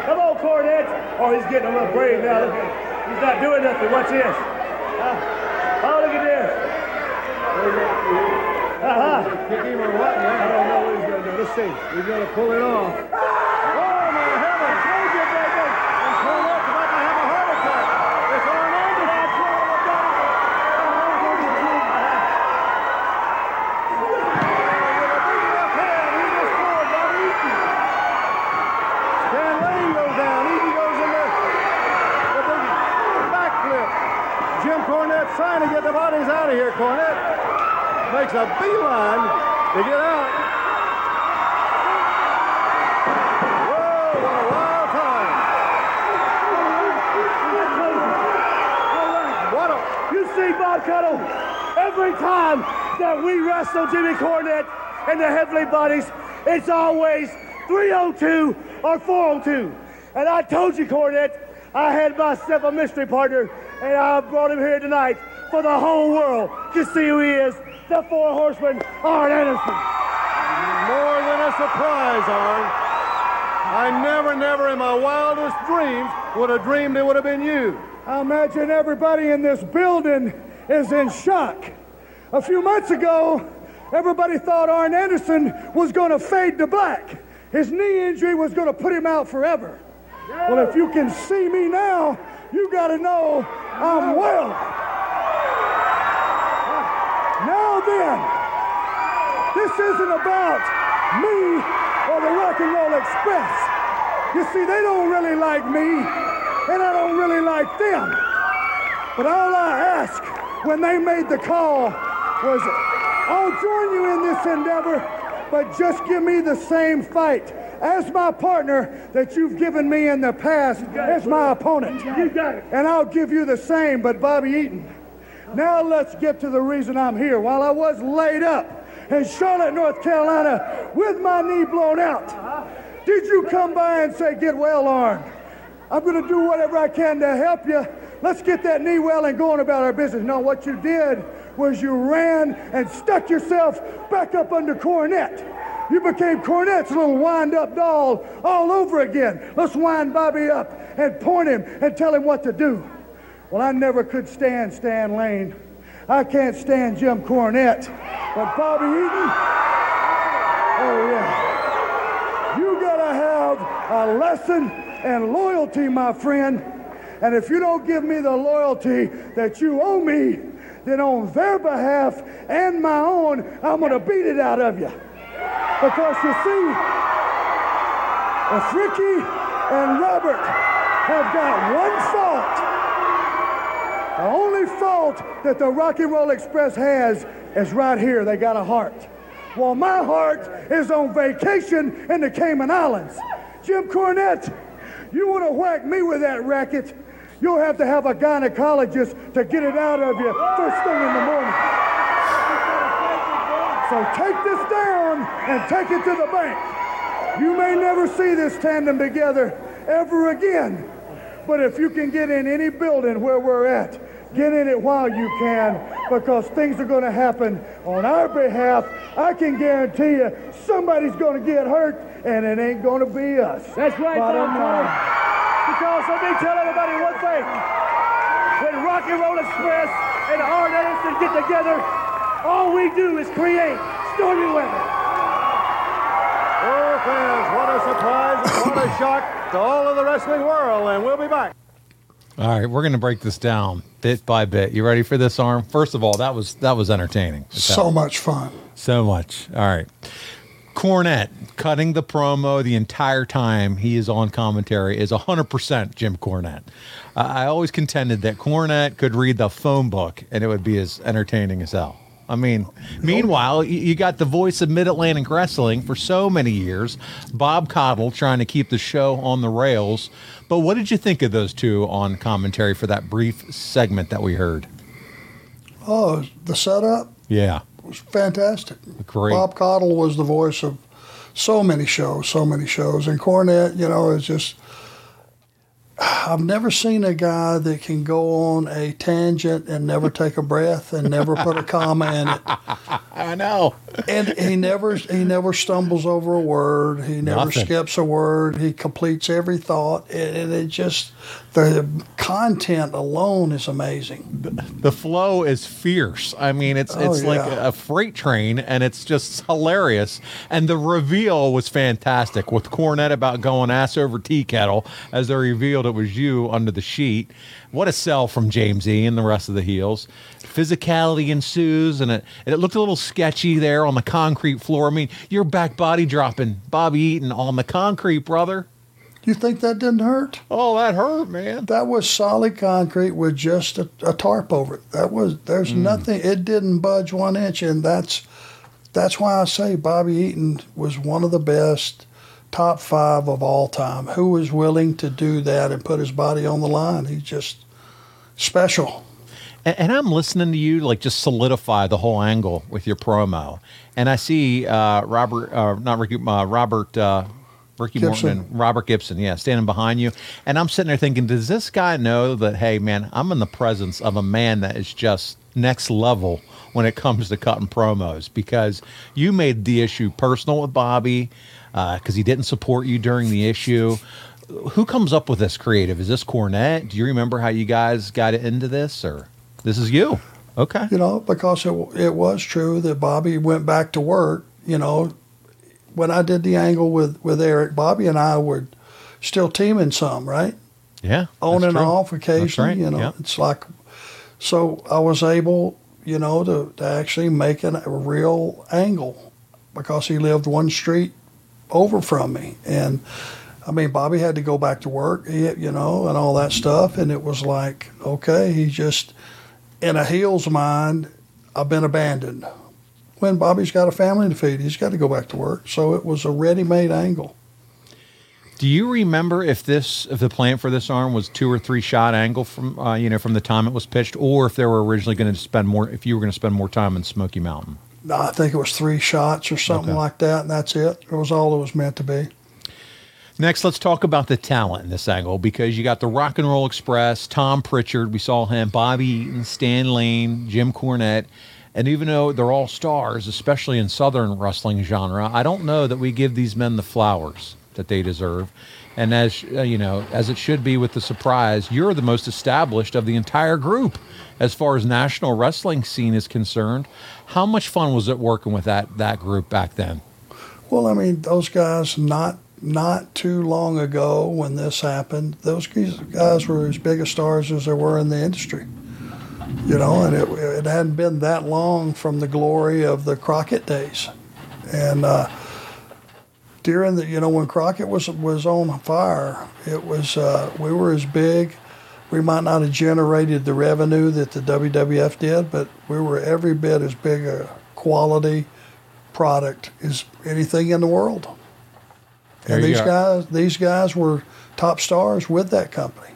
Come on, Cornette. Oh, he's getting a little brave now. He's not doing nothing. Watch this. Uh, oh, look at this. Uh-huh. Kick him or what? I don't know He's going to pull it off. Oh, my heavens. Baby. About to have a heart attack. It's about. Stan Lane goes down. Goes in there. Backflip. Jim trying to get the bodies out of here. Cornette makes a beeline to get out. Whoa, what a wild time. What a, you see, Bob Caudle, every time that we wrestle Jimmy Cornette and the Heavenly Bodies, it's always 302 or 402. And I told you, Cornette, I had myself a mystery partner, and I brought him here tonight for the whole world to see who he is. The four horsemen, Arn Anderson. More than a surprise, Arn. I never, never in my wildest dreams would have dreamed it would have been you. I imagine everybody in this building is in shock. A few months ago, everybody thought Arn Anderson was going to fade to black. His knee injury was going to put him out forever. Well, if you can see me now, you got to know I'm well. Now then, this isn't about me or the Rock and Roll Express. You see, they don't really like me, and I don't really like them. But all I ask when they made the call was, I'll join you in this endeavor, but just give me the same fight as my partner that you've given me in the past as my opponent. You got it. And I'll give you the same, but Bobby Eaton. Now let's get to the reason I'm here. While I was laid up in Charlotte, North Carolina, with my knee blown out, did you come by and say, get well, Arn? I'm going to do whatever I can to help you. Let's get that knee well and going about our business. No, what you did was you ran and stuck yourself back up under Cornette. You became Cornette's little wind-up doll all over again. Let's wind Bobby up and point him and tell him what to do. Well, I never could stand Stan Lane. I can't stand Jim Cornette. But Bobby Eaton, oh yeah. You gotta have a lesson and loyalty, my friend. And if you don't give me the loyalty that you owe me, then on their behalf and my own, I'm gonna beat it out of you. Because you see, if Ricky and Robert have got one fault, the only fault that the Rock and Roll Express has is right here. They got a heart. Well, my heart is on vacation in the Cayman Islands. Jim Cornette, you want to whack me with that racket, you'll have to have a gynecologist to get it out of you first thing in the morning. So take this down and take it to the bank. You may never see this tandem together ever again. But if you can get in any building where we're at, get in it while you can because things are going to happen on our behalf. I can guarantee you somebody's going to get hurt and it ain't going to be us. That's right, Bottom Tom line. Because let me tell everybody one thing. When Rock and Roll Express and Arn Anderson get together, all we do is create stormy weather. Oh, fans, what a surprise and what a shock to all of the wrestling world. And we'll be back. All right, we're going to break this down bit by bit. You ready for this, Arn? First of all, that was that was entertaining. So much fun. So much. All right. Cornette cutting the promo the entire time he is on commentary is 100% Jim Cornette. Uh, I always contended that Cornette could read the phone book and it would be as entertaining as hell. I mean, meanwhile, you got the voice of Mid Atlantic Wrestling for so many years, Bob Caudle trying to keep the show on the rails. But what did you think of those two on commentary for that brief segment that we heard? Oh, the setup Yeah, was fantastic. great. Bob Caudle was the voice of so many shows, so many shows. And Cornette, you know, is just. I've never seen a guy that can go on a tangent and never take a breath and never put a comma in it. I know. And he never he never stumbles over a word. He never Nothing. skips a word. He completes every thought. And and it just the content alone is amazing. the flow is fierce. I mean, it's Oh, it's like a freight train, and it's just hilarious. And the reveal was fantastic with Cornette about going ass over tea kettle as they revealed it was you under the sheet. What a sell from James E and the rest of the heels. Physicality ensues, and it and it looked a little sketchy there on the concrete floor. I mean, your back body dropping, Bobby Eaton on the concrete, brother. You think that didn't hurt? Oh, that hurt, man. That was solid concrete with just a, a tarp over it. That was there's nothing. It didn't budge one inch, and that's that's why I say Bobby Eaton was one of the best, top five of all time. Who was willing to do that and put his body on the line? He's just special. And, and I'm listening to you like just solidify the whole angle with your promo, and I see uh, Robert, uh, not Ricky, uh, Robert uh, Ricky Gibson. Morton and Robert Gibson, yeah, standing behind you. And I'm sitting there thinking, does this guy know that, hey, man, I'm in the presence of a man that is just next level when it comes to cutting promos? Because you made the issue personal with Bobby uh, because he didn't support you during the issue. Who comes up with this creative? Is this Cornette? Do you remember how you guys got into this, or this is you? Okay. You know, because it, it was true that Bobby went back to work. You know, when I did the angle with, with Erik, Bobby and I were still teaming some, right? Yeah. On and true. off occasionally. right, You know, yeah. it's like, so I was able, you know, to, to actually make an, a real angle because he lived one street over from me. And I mean, Bobby had to go back to work, he, you know, and all that stuff. And it was like, okay, he just, in a heel's mind, I've been abandoned. When Bobby's got a family to feed, he's got to go back to work. So it was a ready-made angle. Do you remember if this if the plan for this Arn was two or three shot angle from uh, you know from the time it was pitched, or if they were originally going to spend more if you were going to spend more time in Smoky Mountain? No, I think it was three shots or something Okay. like that, and that's it. It was all it was meant to be. Next, let's talk about the talent in this angle because you got the Rock and Roll Express, Tom Prichard, we saw him, Bobby Eaton, Stan Lane, Jim Cornette, and even though they're all stars, especially in Southern wrestling genre, I don't know that we give these men the flowers that they deserve. And as uh, you know, as it should be with the surprise, you're the most established of the entire group as far as national wrestling scene is concerned. How much fun was it working with that that group back then? Well, I mean, those guys not not too long ago when this happened, those guys were as big a stars as there were in the industry. You know, and it, it hadn't been that long from the glory of the Crockett days, and uh, during the you know when Crockett was was on fire, it was uh, we were as big. We might not have generated the revenue that the WWF did, but we were every bit as big a quality product as anything in the world. There and these go. guys, these guys were top stars with that company.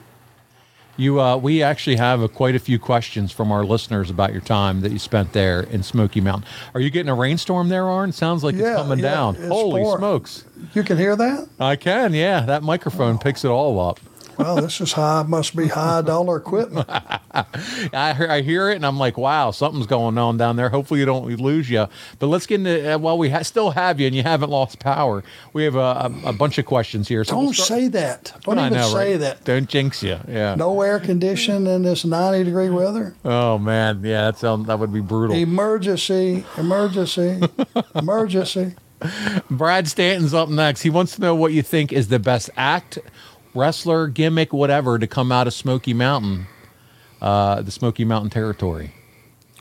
You, uh, we actually have a, quite a few questions from our listeners about your time that you spent there in Smoky Mountain. Are you getting a rainstorm there, Arn? Sounds like Yeah, it's coming yeah, down. it's Holy pouring. smokes! You can hear that? I can, yeah. That microphone picks it all up. Well, this is high, must be high dollar equipment. I hear, I hear it, and I'm like, wow, something's going on down there. Hopefully, you don't lose you. But let's get into uh, while we ha- still have you and you haven't lost power. We have a, a, a bunch of questions here. So Don't we'll start- say that. Don't even know, say right? that. Don't jinx you. Yeah. No air conditioning in this 90 degree weather. Oh man, yeah, that sounds that would be brutal. Emergency, emergency, emergency. Brad Stanton's up next. He wants to know what you think is the best act, wrestler, gimmick, whatever, to come out of Smoky Mountain, uh, the Smoky Mountain territory.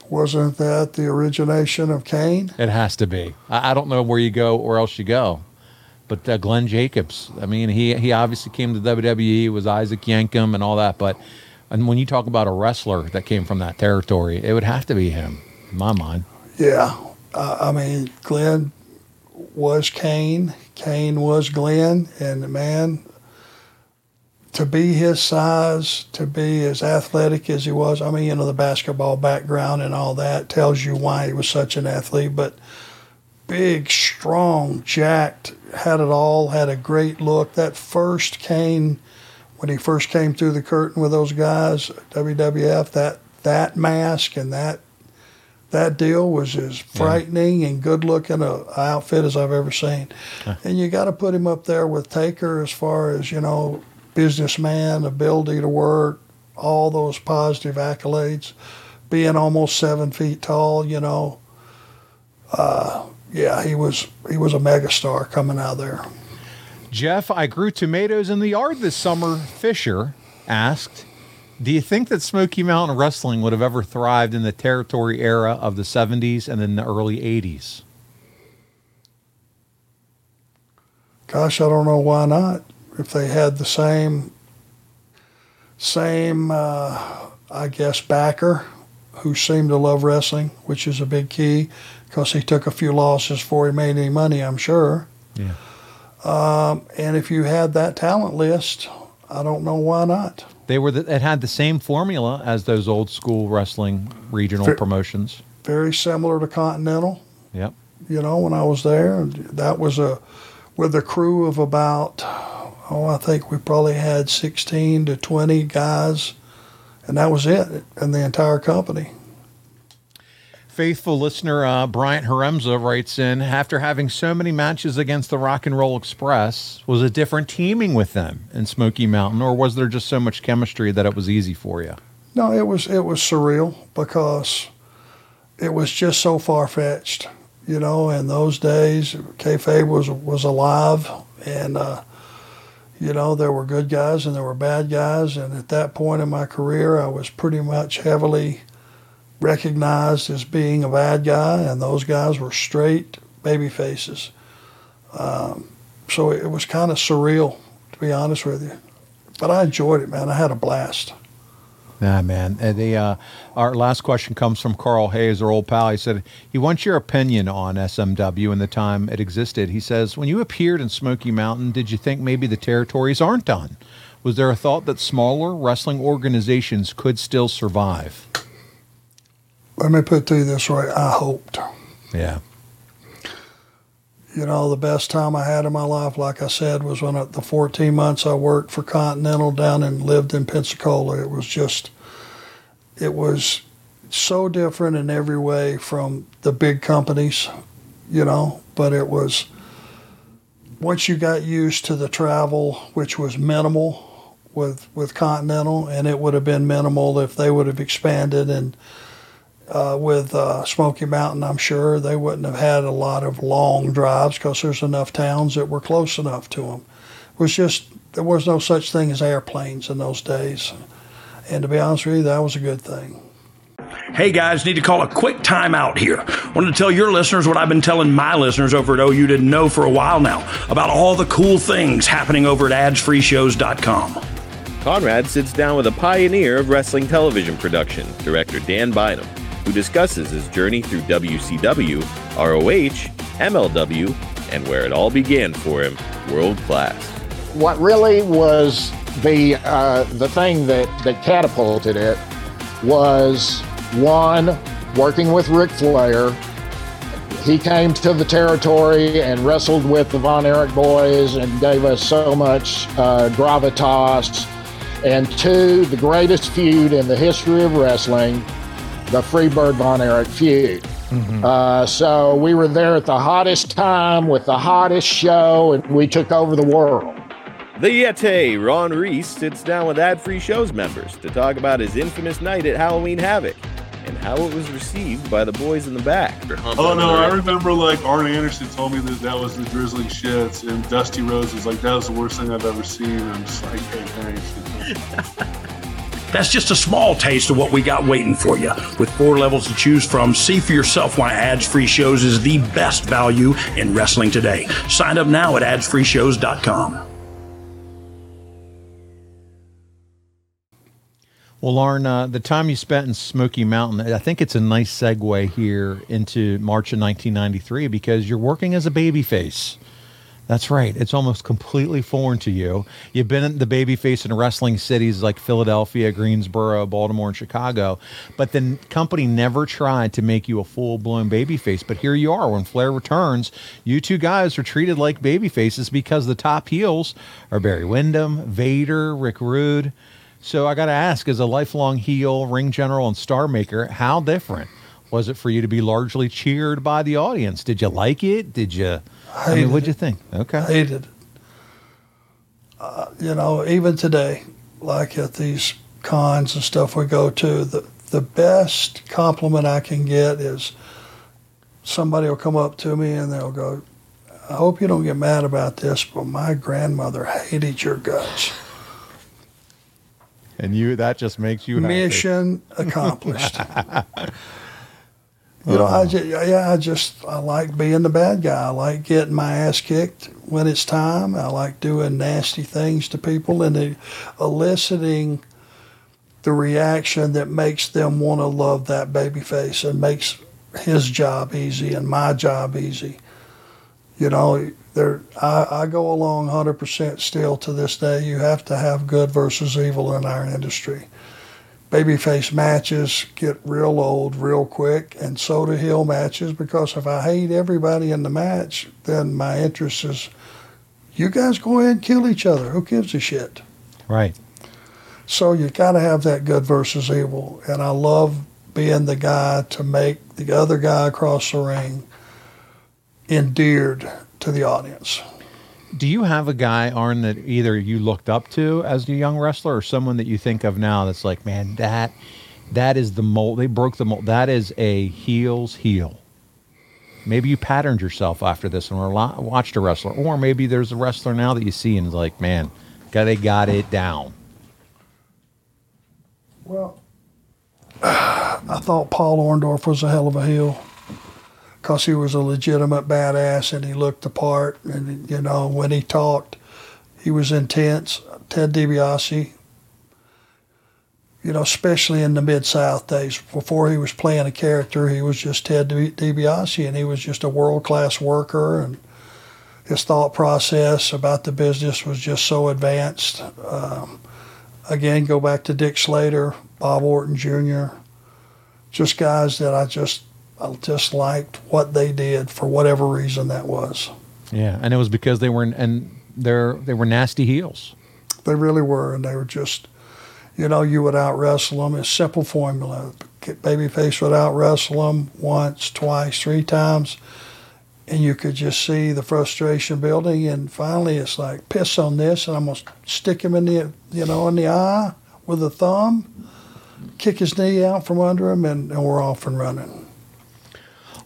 Wasn't that the origination of Kane? It has to be. I, I don't know where you go or else you go. But uh, Glenn Jacobs, I mean, he he obviously came to WWE, was Isaac Yankem and all that. But and when you talk about a wrestler that came from that territory, it would have to be him, in my mind. Yeah. Uh, I mean, Glenn was Kane. Kane was Glenn. And man, to be his size, to be as athletic as he was, I mean, you know, the basketball background and all that tells you why he was such an athlete. But big, strong, jacked, had it all, had a great look. That first Kane, when he first came through the curtain with those guys, WWF, that that mask and that that deal was as frightening and good looking a outfit as I've ever seen. And you got to put him up there with Taker as far as you know, businessman, ability to work, all those positive accolades, being almost seven feet tall. You know, uh, yeah, he was he was a megastar coming out there. Jeff, I grew tomatoes in the yard this summer. Fisher asked, Do you think that Smoky Mountain Wrestling would have ever thrived in the territory era of the 70s and then the early 80s? Gosh, I don't know why not. If they had the same, same, uh, I guess, backer who seemed to love wrestling, which is a big key, because he took a few losses before he made any money, I'm sure. Yeah. Um, and if you had that talent list, I don't know why not. They were the, it had the same formula as those old school wrestling regional Fair- promotions. Very similar to Continental. Yep. you know, when I was there. That was a with a crew of about, oh, I think we probably had 16 to 20 guys, and that was it in the entire company. Faithful listener uh, Bryant Haremza writes in After having so many matches against the Rock and Roll Express, was it different teaming with them in Smoky Mountain, or was there just so much chemistry that it was easy for you? No, it was it was surreal because it was just so far fetched, you know. In those days, kayfabe was was alive, and uh, you know there were good guys and there were bad guys, and at that point in my career, I was pretty much heavily recognized as being a bad guy, and those guys were straight baby faces. Um, so it was kind of surreal, to be honest with you. But I enjoyed it, man. I had a blast. Yeah, man. And the uh, our last question comes from Carl Hayes, our old pal. He said he wants your opinion on SMW and the time it existed. He says, when you appeared in Smoky Mountain, did you think maybe the territories aren't done? Was there a thought that smaller wrestling organizations could still survive? let me put it to you this way I hoped. Yeah. You know, the best time I had in my life, like I said, was when I, the 14 months I worked for Continental down and lived in Pensacola. It was just, it was so different in every way from the big companies, you know, but it was, once you got used to the travel, which was minimal with, with Continental, and it would have been minimal if they would have expanded and, uh, with uh, Smoky Mountain, I'm sure they wouldn't have had a lot of long drives because there's enough towns that were close enough to them. It was just there was no such thing as airplanes in those days, and to be honest with you, that was a good thing. Hey guys, need to call a quick timeout here. Wanted to tell your listeners what I've been telling my listeners over at OU didn't know for a while now about all the cool things happening over at adsfreeshows.com. Conrad sits down with a pioneer of wrestling television production, director Dan Bynum who discusses his journey through WCW, ROH, MLW, and where it all began for him, world class. What really was the uh, the thing that, that catapulted it was one working with Ric Flair. He came to the territory and wrestled with the Von Erich boys and gave us so much uh, gravitas. And two, the greatest feud in the history of wrestling the Freebird Von Erich feud. Mm-hmm. Uh, so we were there at the hottest time with the hottest show, and we took over the world. The Yeti, Ron Reis, sits down with ad free shows members to talk about his infamous night at Halloween Havoc and how it was received by the boys in the back. Oh no, I remember like Arn Anderson told me that that was the drizzling shits, and Dusty Rhodes was like, "That was the worst thing I've ever seen." I'm just like, "Hey, thanks." That's just a small taste of what we got waiting for you. With four levels to choose from, see for yourself why ads free shows is the best value in wrestling today. Sign up now at adsfreeshows.com. Well, Lauren, uh, the time you spent in Smoky Mountain, I think it's a nice segue here into March of 1993 because you're working as a babyface. That's right. It's almost completely foreign to you. You've been the babyface in wrestling cities like Philadelphia, Greensboro, Baltimore, and Chicago, but the company never tried to make you a full blown babyface. But here you are. When Flair returns, you two guys are treated like babyfaces because the top heels are Barry Windham, Vader, Rick Rude. So I got to ask, as a lifelong heel, ring general, and star maker, how different was it for you to be largely cheered by the audience? Did you like it? Did you? I mean, what'd you think? Okay. Hated it. Uh, you know, even today, like at these cons and stuff we go to, the, the best compliment I can get is somebody will come up to me and they'll go, I hope you don't get mad about this, but my grandmother hated your guts. And you, that just makes you mission accomplished. You know, I uh-huh. just, yeah, I just, I like being the bad guy. I like getting my ass kicked when it's time. I like doing nasty things to people and eliciting the reaction that makes them want to love that baby face and makes his job easy and my job easy. You know, there, I, I go along 100% still to this day. You have to have good versus evil in our industry babyface matches get real old real quick, and so do heel matches because if I hate everybody in the match, then my interest is you guys go ahead and kill each other. Who gives a shit? Right. So you got to have that good versus evil. And I love being the guy to make the other guy across the ring endeared to the audience. Do you have a guy, Arn, that either you looked up to as a young wrestler or someone that you think of now that's like, man, that that is the mold. They broke the mold. That is a heel's heel. Maybe you patterned yourself after this and watched a wrestler, or maybe there's a wrestler now that you see and is like, man, they got it down. Well, I thought Paul Orndorff was a hell of a heel because he was a legitimate badass and he looked the part. And, you know, when he talked, he was intense. Ted DiBiase, you know, especially in the Mid South days, before he was playing a character, he was just Ted DiBiase and he was just a world class worker. And his thought process about the business was just so advanced. Um, again, go back to Dick Slater, Bob Orton Jr., just guys that I just I just liked what they did for whatever reason that was. Yeah, and it was because they were and they're they were nasty heels. They really were, and they were just, you know, you would out wrestle them. It's simple formula. Babyface would out wrestle them once, twice, three times, and you could just see the frustration building. And finally, it's like piss on this, and I'm gonna stick him in the, you know, in the eye with a thumb, kick his knee out from under him, and, and we're off and running.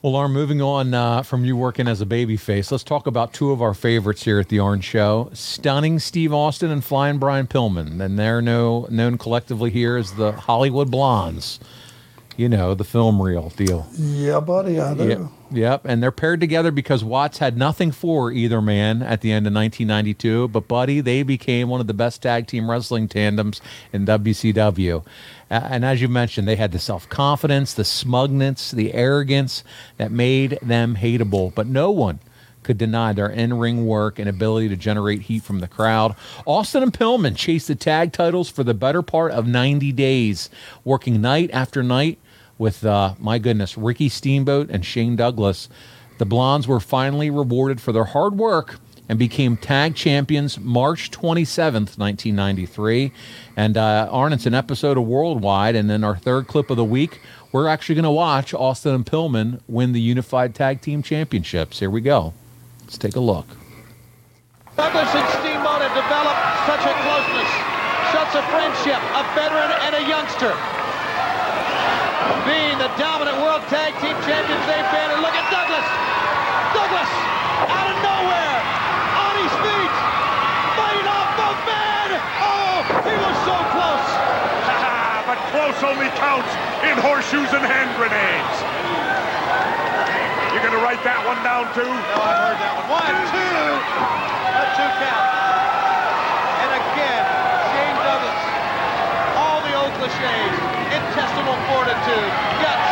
Well, Arn, moving on uh, from you working as a baby face, let's talk about two of our favorites here at the Arn Show: stunning Steve Austin and flying Brian Pillman, and they're no, known collectively here as the Hollywood Blondes. You know the film reel deal. Yeah, buddy, I do. Yep, yep. and they're paired together because Watts had nothing for either man at the end of 1992. But buddy, they became one of the best tag team wrestling tandems in WCW. And as you mentioned, they had the self confidence, the smugness, the arrogance that made them hateable. But no one could deny their in ring work and ability to generate heat from the crowd. Austin and Pillman chased the tag titles for the better part of 90 days, working night after night with, uh, my goodness, Ricky Steamboat and Shane Douglas. The Blondes were finally rewarded for their hard work and became tag champions March 27th, 1993. And uh, Arn, it's an episode of Worldwide. And then our third clip of the week, we're actually going to watch Austin and Pillman win the Unified Tag Team Championships. Here we go. Let's take a look. Douglas and Steamboat have developed such a closeness, such a friendship, a veteran and a youngster. Being the dominant world tag team champions they've been, and look at Douglas. Douglas, out of nowhere, on his feet, fighting off both men. Oh, he was so close. but close only counts in horseshoes and hand grenades. You're going to write that one down too? No, I've heard that one. One, two. A two count. And again, Shane Douglas. All the old cliches. Intestinal fortitude, guts,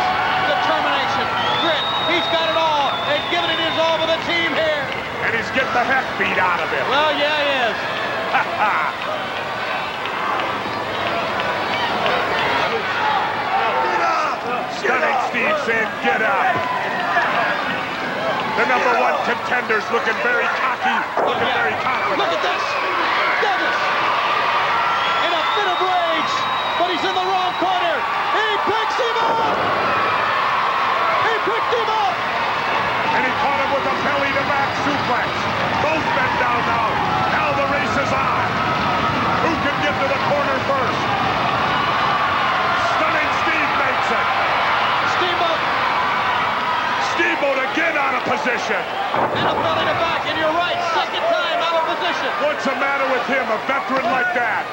determination, grit. He's got it all and giving it his all for the team here. And he's getting the heck beat out of him. Well, yeah, he is. Stunning Steve saying, get up. The number one contender's looking very cocky, looking very confident. Look at this. Douglas in a fit of rage, but he's in the wrong corner. He picks him up. He picked him up. And he caught him with a belly to back suplex. Both men down now. Now the race is on. Who can get to the corner first? Stunning Steve makes it. Steamboat. Steamboat again out of position. And a belly to back, and you're right. Second time out of position. What's the matter with him, a veteran like that?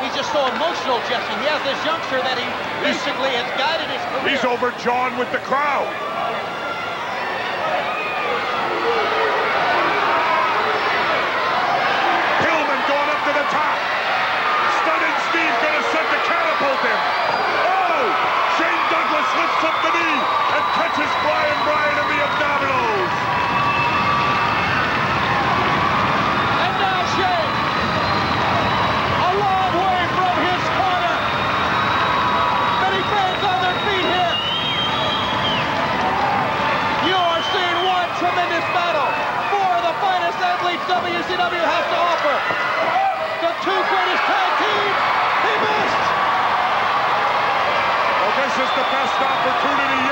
He's just so emotional, Jesse. He has this youngster that he basically has guided his career. He's overdrawn with the crowd. This is Brian Bryan of the Abdominals. And now Shane, a long way from his corner. Many fans on their feet here. You are seeing one tremendous battle. Four of the finest athletes WCW has to offer. The two greatest tag teams. He missed. Well, this is the best opportunity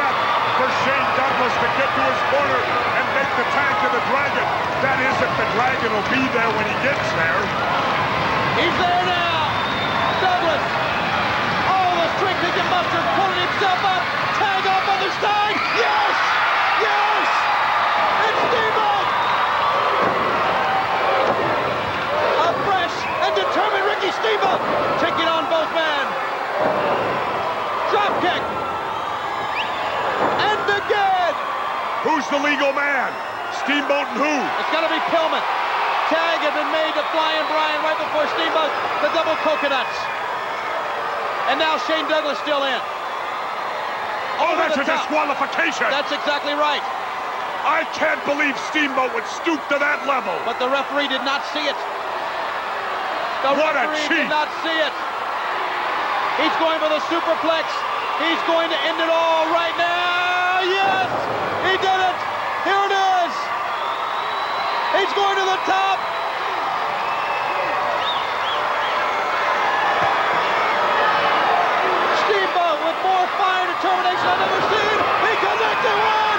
Douglas to get to his corner and make the tag to the Dragon. That is if the Dragon will be there when he gets there. He's there now. Douglas. All the strength he can muster, pulling himself up. Tag off on the side. Yes! Yes! It's Steamboat! A fresh and determined Ricky Steamboat taking on both men. Drop kick. And again. Who's the legal man? Steamboat and who? It's going to be Pillman. Tag had been made to Flying Brian right before Steamboat, the double coconuts. And now Shane Douglas still in. Oh, Over that's a top. disqualification. That's exactly right. I can't believe Steamboat would stoop to that level. But the referee did not see it. The What a referee cheat. did not see it. He's going for the superplex. He's going to end it all right now. Yes! He did it! Here it is! He's going to the top. Steamboat with more determination I've never seen. He connected one,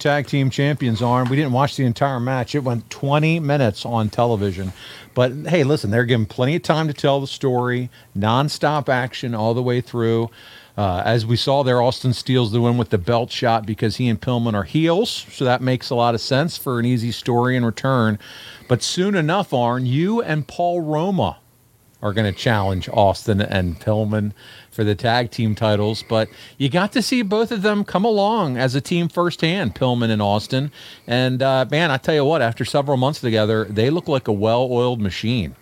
tag team champions Arn. We didn't watch the entire match. It went 20 minutes on television. But hey, listen, they're given plenty of time to tell the story, nonstop action all the way through. Uh, as we saw there, Austin steals the win with the belt shot because he and Pillman are heels. So that makes a lot of sense for an easy story in return. But soon enough, Arn, you and Paul Roma are going to challenge Austin and Pillman for the tag team titles. But you got to see both of them come along as a team firsthand, Pillman and Austin. And uh, man, I tell you what, after several months together, they look like a well oiled machine.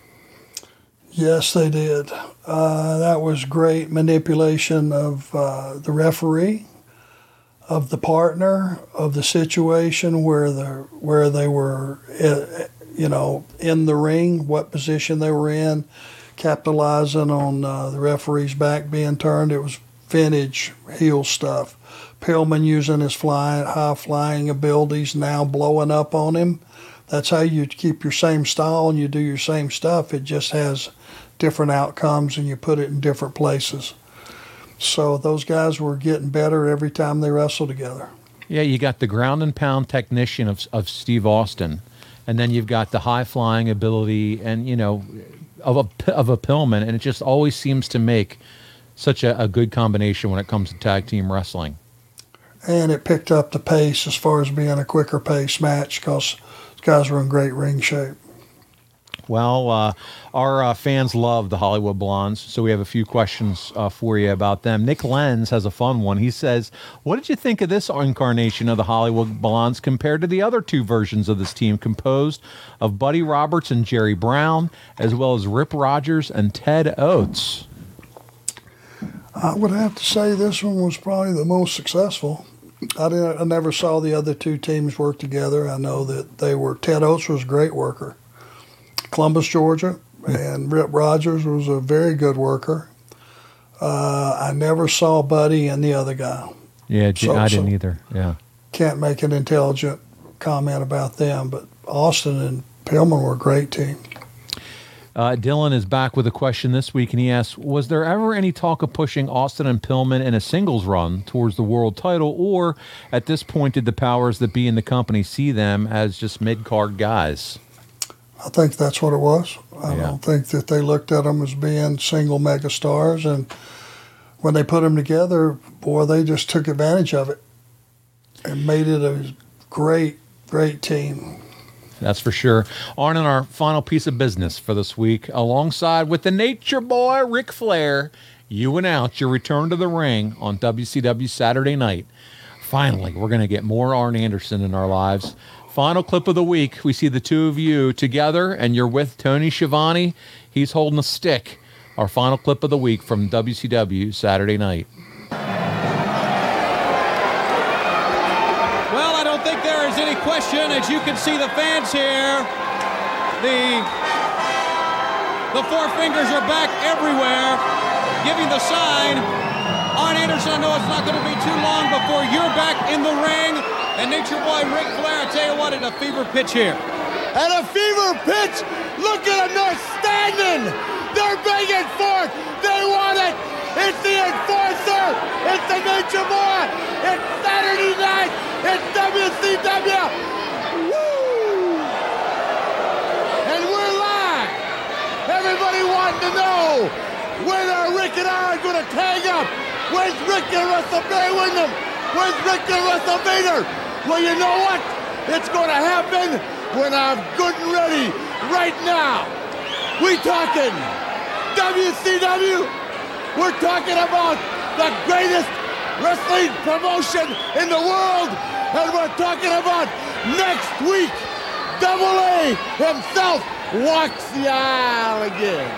Yes, they did. Uh, that was great manipulation of uh, the referee, of the partner, of the situation where the where they were, uh, you know, in the ring, what position they were in, capitalizing on uh, the referee's back being turned. It was vintage heel stuff. Pillman using his high flying abilities now blowing up on him. That's how you keep your same style and you do your same stuff. It just has different outcomes and you put it in different places. So those guys were getting better every time they wrestled together. Yeah, you got the ground and pound technician of, of Steve Austin, and then you've got the high flying ability and, you know, of a, of a Pillman. And it just always seems to make such a, a good combination when it comes to tag team wrestling. And it picked up the pace as far as being a quicker pace match because guys were in great ring shape. Well, uh, our uh, fans love the Hollywood Blondes, so we have a few questions uh, for you about them. Nick Lenz has a fun one. He says, What did you think of this incarnation of the Hollywood Blondes compared to the other two versions of this team, composed of Buddy Roberts and Jerry Brown, as well as Rip Rogers and Ted Oates? I would have to say this one was probably the most successful. I, didn't, I never saw the other two teams work together. I know that they were, Ted Oates was a great worker. Columbus, Georgia, and Rip Rogers was a very good worker. Uh, I never saw Buddy and the other guy. Yeah, So- I didn't so- either. Yeah. Can't make an intelligent comment about them, but Austin and Pillman were a great team. Uh, Dylan is back with a question this week, and he asks Was there ever any talk of pushing Austin and Pillman in a singles run towards the world title, or at this point, did the powers that be in the company see them as just mid card guys? I think that's what it was. I Yeah. don't think that they looked at them as being single megastars. And when they put them together, boy, they just took advantage of it and made it a great, great team. That's for sure. On in our final piece of business for this week, alongside with the Nature Boy Ric Flair, you announce your return to the ring on WCW Saturday night. Finally, we're going to get more Arn Anderson in our lives. Final clip of the week, we see the two of you together, and you're with Tony Schiavone. He's holding a stick. Our final clip of the week from WCW Saturday night. Well, I don't think there is any question. As you can see, the fans here, the the four fingers are back everywhere, giving the sign. Arn Anderson, I know it's not going to be too long before you're back in the ring. And Nature Boy Ric Flair, I tell you what, at a fever pitch here. At a fever pitch, look at them, they're standing. They're begging for it. They want it. It's the enforcer. It's the Nature Boy. It's Saturday night. It's WCW. And we're live. Everybody wanting to know are Rick and I are going to tag up? When's Rick and Russell Barry Windham? When's Rick and Russell Vader? Well, you know what? It's going to happen when I'm good and ready right now. We talking WCW. We're talking about the greatest wrestling promotion in the world. And we're talking about next week. Double A himself walks the aisle again.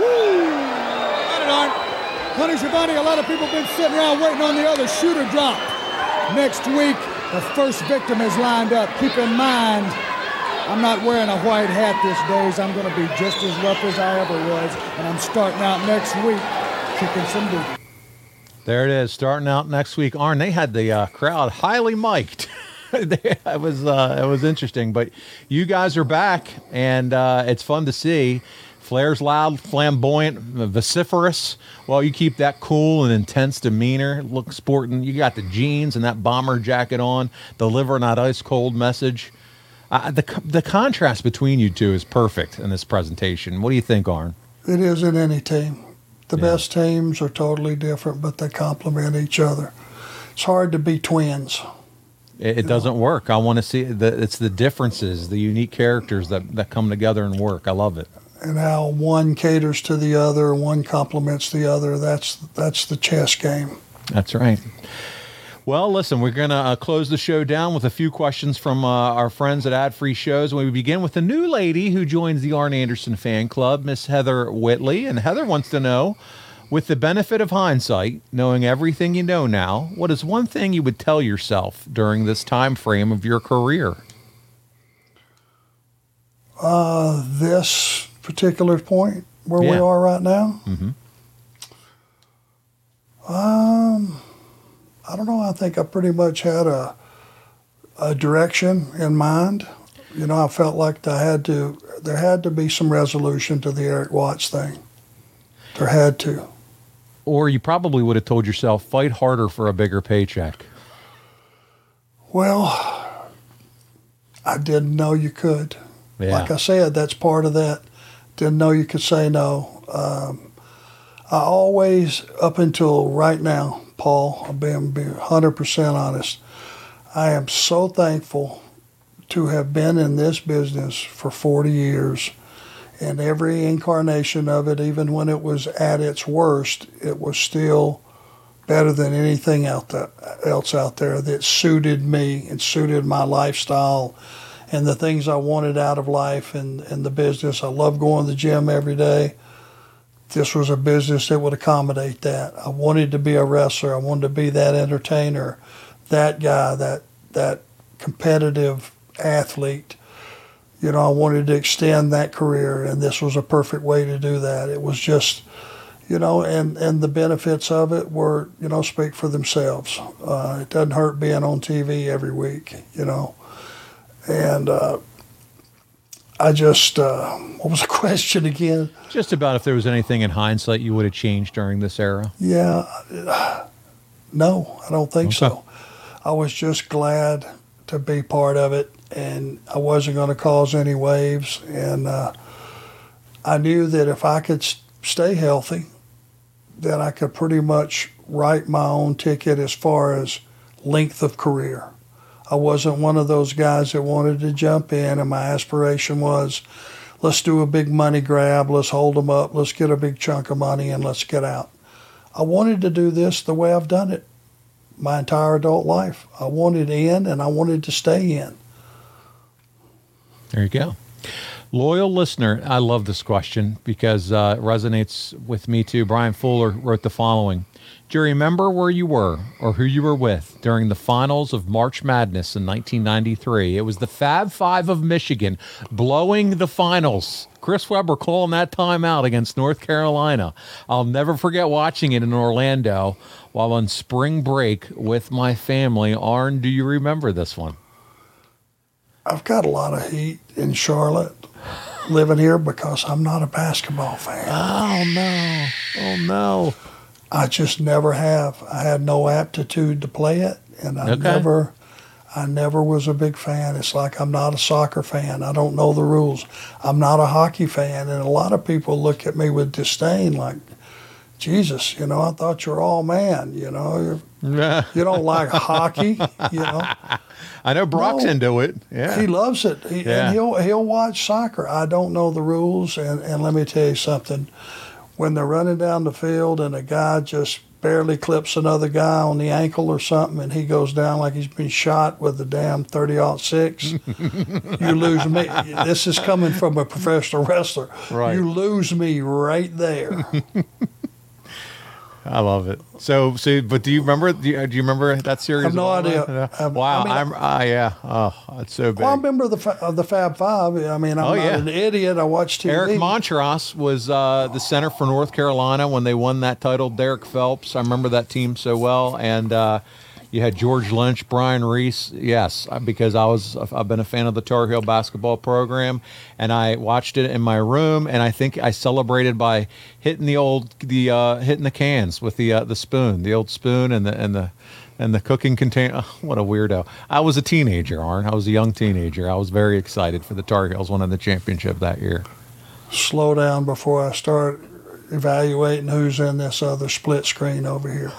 Woo! Got it, Art. Tony Schiavone, a lot of people have been sitting around waiting on the other shooter drop. Next week, the first victim is lined up. Keep in mind, I'm not wearing a white hat these days. I'm going to be just as rough as I ever was, and I'm starting out next week kicking some booty. There it is, starting out next week. Arn, they had the uh, crowd highly mic'd. It was uh, it was interesting, but you guys are back, and uh, it's fun to see. Flair's loud, flamboyant, vociferous. While you keep that cool and intense demeanor, look sporting. You got the jeans and that bomber jacket on, delivering not ice cold message. Uh, the the contrast between you two is perfect in this presentation. What do you think, Arn? It is in any team. The best teams are totally different, but they complement each other. It's hard to be twins. It, it doesn't work. I want to see the it's the differences, the unique characters that that come together and work. I love it. And how one caters to the other, one complements the other. That's that's the chess game. That's right. Well, listen, we're going to uh, close the show down with a few questions from uh, our friends at Ad Free Shows. We begin with a new lady who joins the Arn Anderson fan club, Miss Heather Whitley. And Heather wants to know, with the benefit of hindsight, knowing everything you know now, what is one thing you would tell yourself during this time frame of your career? Uh, this particular point where we are right now, Mm-hmm. um, I don't know. I think I pretty much had a a direction in mind. You know, I felt like I had to. There had to be some resolution to the Erik Watts thing. There had to. Or you probably would have told yourself, fight harder for a bigger paycheck. Well, I didn't know you could. Yeah. Like I said, that's part of that. Didn't know you could say no. Um, I always, up until right now, Paul, I'm being, being 100% honest, I am so thankful to have been in this business for 40 years And every incarnation of it, even when it was at its worst, it was still better than anything out else out there that suited me and suited my lifestyle and the things I wanted out of life and, and the business. I love going to the gym every day. This was a business that would accommodate that. I wanted to be a wrestler. I wanted to be that entertainer, that guy, that that competitive athlete. You know, I wanted to extend that career, and this was a perfect way to do that. It was just, you know, and and the benefits of it were, you know, speak for themselves. Uh, it doesn't hurt being on TV every week, you know, and uh, I just, uh, what was the question again? Just about if there was anything in hindsight you would have changed during this era. Yeah, no, I don't think so. I was just glad to be part of it, and I wasn't going to cause any waves. And uh, I knew that if I could stay healthy, then I could pretty much write my own ticket as far as length of career. I wasn't one of those guys that wanted to jump in, and my aspiration was, let's do a big money grab, let's hold them up, let's get a big chunk of money, and let's get out. I wanted to do this the way I've done it my entire adult life. I wanted in, and I wanted to stay in. There you go. Loyal listener, I love this question because uh, it resonates with me too. Brian Fuller wrote the following Do you remember where you were or who you were with during the finals of March Madness in 1993? It was the Fab Five of Michigan blowing the finals. Chris Webber calling that timeout against North Carolina. I'll never forget watching it in Orlando while on spring break with my family. Arn, do you remember this one? I've got a lot of heat in Charlotte living here because I'm not a basketball fan. Oh, no. Oh, no. I just never have. I had no aptitude to play it, and I Okay. never, I never was a big fan. It's like I'm not a soccer fan. I don't know the rules. I'm not a hockey fan, and a lot of people look at me with disdain, like, Jesus, you know, I thought you're all man. You know, you don't like hockey. You know, I know Brock's No. into it. Yeah. he loves it. He, Yeah. And he'll he'll watch soccer. I don't know the rules, and and let me tell you something. When they're running down the field and a guy just barely clips another guy on the ankle or something, and he goes down like he's been shot with a damn 30-6. you lose me. This is coming from a professional wrestler. Right. You lose me right there. I love it. So, so, but do you remember? Do you, do you remember that series? I have no of idea. Um, wow, I mean, I'm. Ah, yeah. Oh, it's so big. well, I'm a member of the of the Fab Five. I mean, I'm Oh, not yeah. an idiot. I watched TV. Eric Montross was uh, the center for North Carolina when they won that title. Derrick Phelps, I remember that team so well, and uh, you had George Lynch, Brian Reese. Yes, because I was I've been a fan of the Tar Heel basketball program, and I watched it in my room, and I think I celebrated by hitting the old the uh, hitting the cans with the uh, the spoon, the old spoon, and the and the. And the cooking container. Oh, what a weirdo! I was a teenager, Arn. I was a young teenager. I was very excited for the Tar Heels winning the championship that year. slow down before I start evaluating who's in this other split screen over here.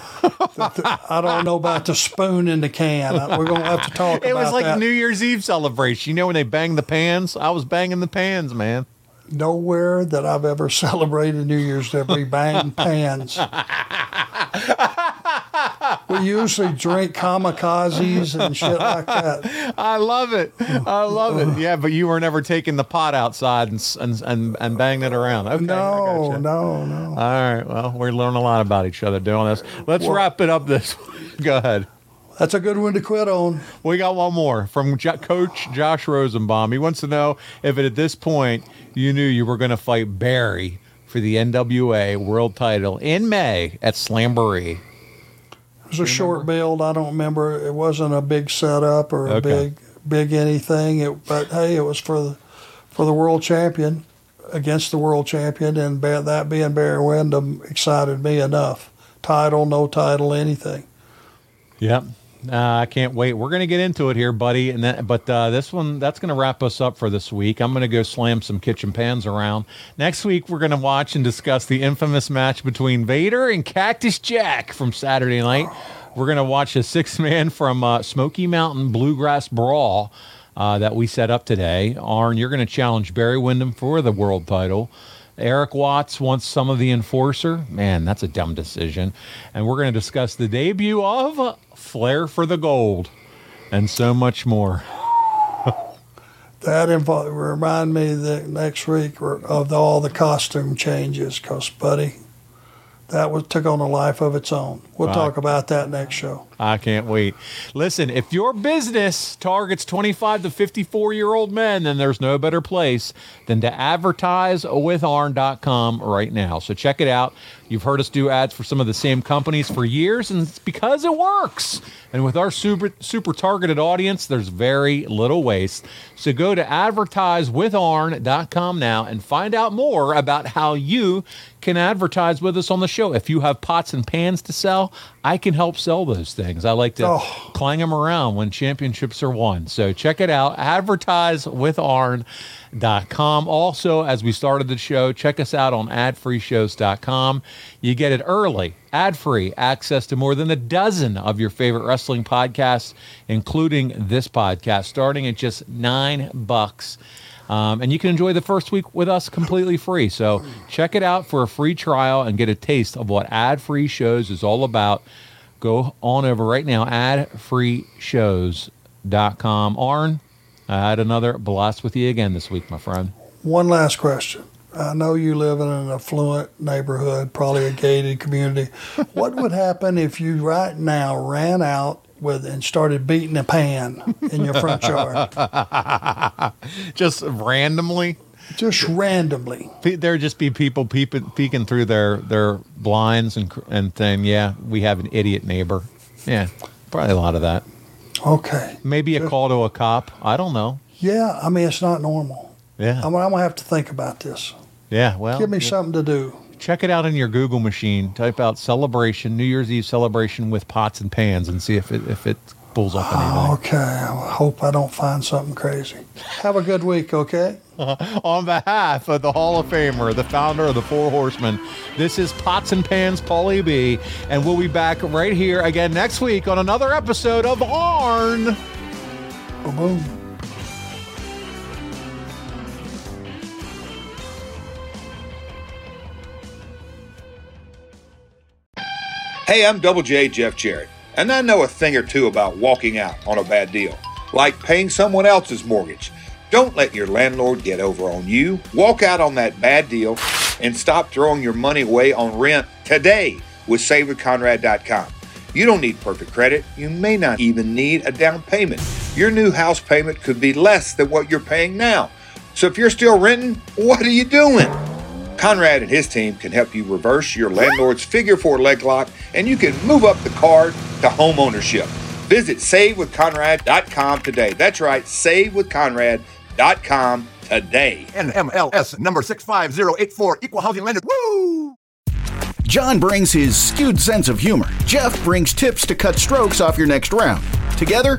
I don't know about the spoon in the can. We're going to have to talk about It was like that. New Year's Eve celebration. You know when they bang the pans? I was banging the pans, man. Nowhere that I've ever celebrated New Year's did we bang pans. We usually drink kamikazes and shit like that. I love it. I love it. Yeah, but you were never taking the pot outside and and and, and banging it around. Okay, No, gotcha. no, no. All right. Well, we're learning a lot about each other doing this. Let's wrap it up this. Go ahead. That's a good one to quit on. We got one more from Jo- Coach Josh Rosenbaum. He wants to know if at this point you knew you were going to fight Barry for the NWA World Title in May at Slamboree. Was a short build. I don't remember. It wasn't a big setup or a Okay. big, big anything. It, but hey, it was for the, for the world champion against the world champion, and that being Barry Windham excited me enough. Title, no title, anything. Yep. Uh, I can't wait. We're going to get into it here, buddy. And that, but uh, this one, that's going to wrap us up for this week. I'm going to go slam some kitchen pans around. Next week, we're going to watch and discuss the infamous match between Vader and Cactus Jack from Saturday night. We're going to watch a six man from uh, Smoky Mountain Bluegrass Brawl. uh, that we set up today. Arn, you're going to challenge Barry Windham for the world title. Erik Watts wants some of the enforcer. Man, that's a dumb decision. And we're going to discuss the debut of Flair for the Gold and so much more. That remind me that next week of the, all the costume changes, because buddy, that was took on a life of its own. We'll Right. talk about that next show. I can't wait. Listen, if your business targets 25 to 54 year old men, then there's no better place than to advertise with arn.com right now. So check it out. You've heard us do ads for some of the same companies for years, and it's because it works. And with our super super targeted audience, there's very little waste. So go to advertisewitharn.com now and find out more about how you can advertise with us on the show. If you have pots and pans to sell, I can help sell those things. I like to clang them around when championships are won. So check it out. Advertisewitharn.com. Also, as we started the show, check us out on adfreeshows.com. You get it early, ad free, access to more than a dozen of your favorite wrestling podcasts, including this podcast, starting at just nine bucks. Um, and you can enjoy the first week with us completely free. So check it out for a free trial and get a taste of what ad free shows is all about. Go on over right now, adfreeshows.com. Arn, I had another blast with you again this week, my friend. One last question. I know you live in an affluent neighborhood, probably a gated community. What would happen if you right now ran out with and started beating a pan in your front yard? just randomly? Just randomly. There'd just be people peeping, peeking through their, their blinds and, and saying, yeah, we have an idiot neighbor. Yeah, probably a lot of that. Okay. Maybe a call to a cop. I don't know. Yeah, I mean, it's not normal. Yeah. I'm, I'm to have to think about this. Yeah, well, Give me yeah. something to do. Check it out in your Google machine. Type out celebration, New Year's Eve celebration with pots and pans, and see if it if it pulls up anything. Okay. I hope I don't find something crazy. Have a good week, okay? On behalf of the Hall of Famer, the founder of the Four Horsemen, this is Pots and Pans Paulie B, and we'll be back right here again next week on another episode of Arn. Boom, boom. Hey, I'm Double J Jeff Jarrett, and I know a thing or two about walking out on a bad deal, like paying someone else's mortgage. Don't let your landlord get over on you. Walk out on that bad deal and stop throwing your money away on rent today with SaveWithConrad.com. You don't need perfect credit. You may not even need a down payment. Your new house payment could be less than what you're paying now. So if you're still renting, what are you doing? Conrad and his team can help you reverse your landlord's figure four leg lock and you can move up the card to home ownership. Visit savewithconrad.com today. That's right, savewithconrad.com today. NMLS number 65084, equal housing lender. Woo! John brings his skewed sense of humor. Jeff brings tips to cut strokes off your next round. Together,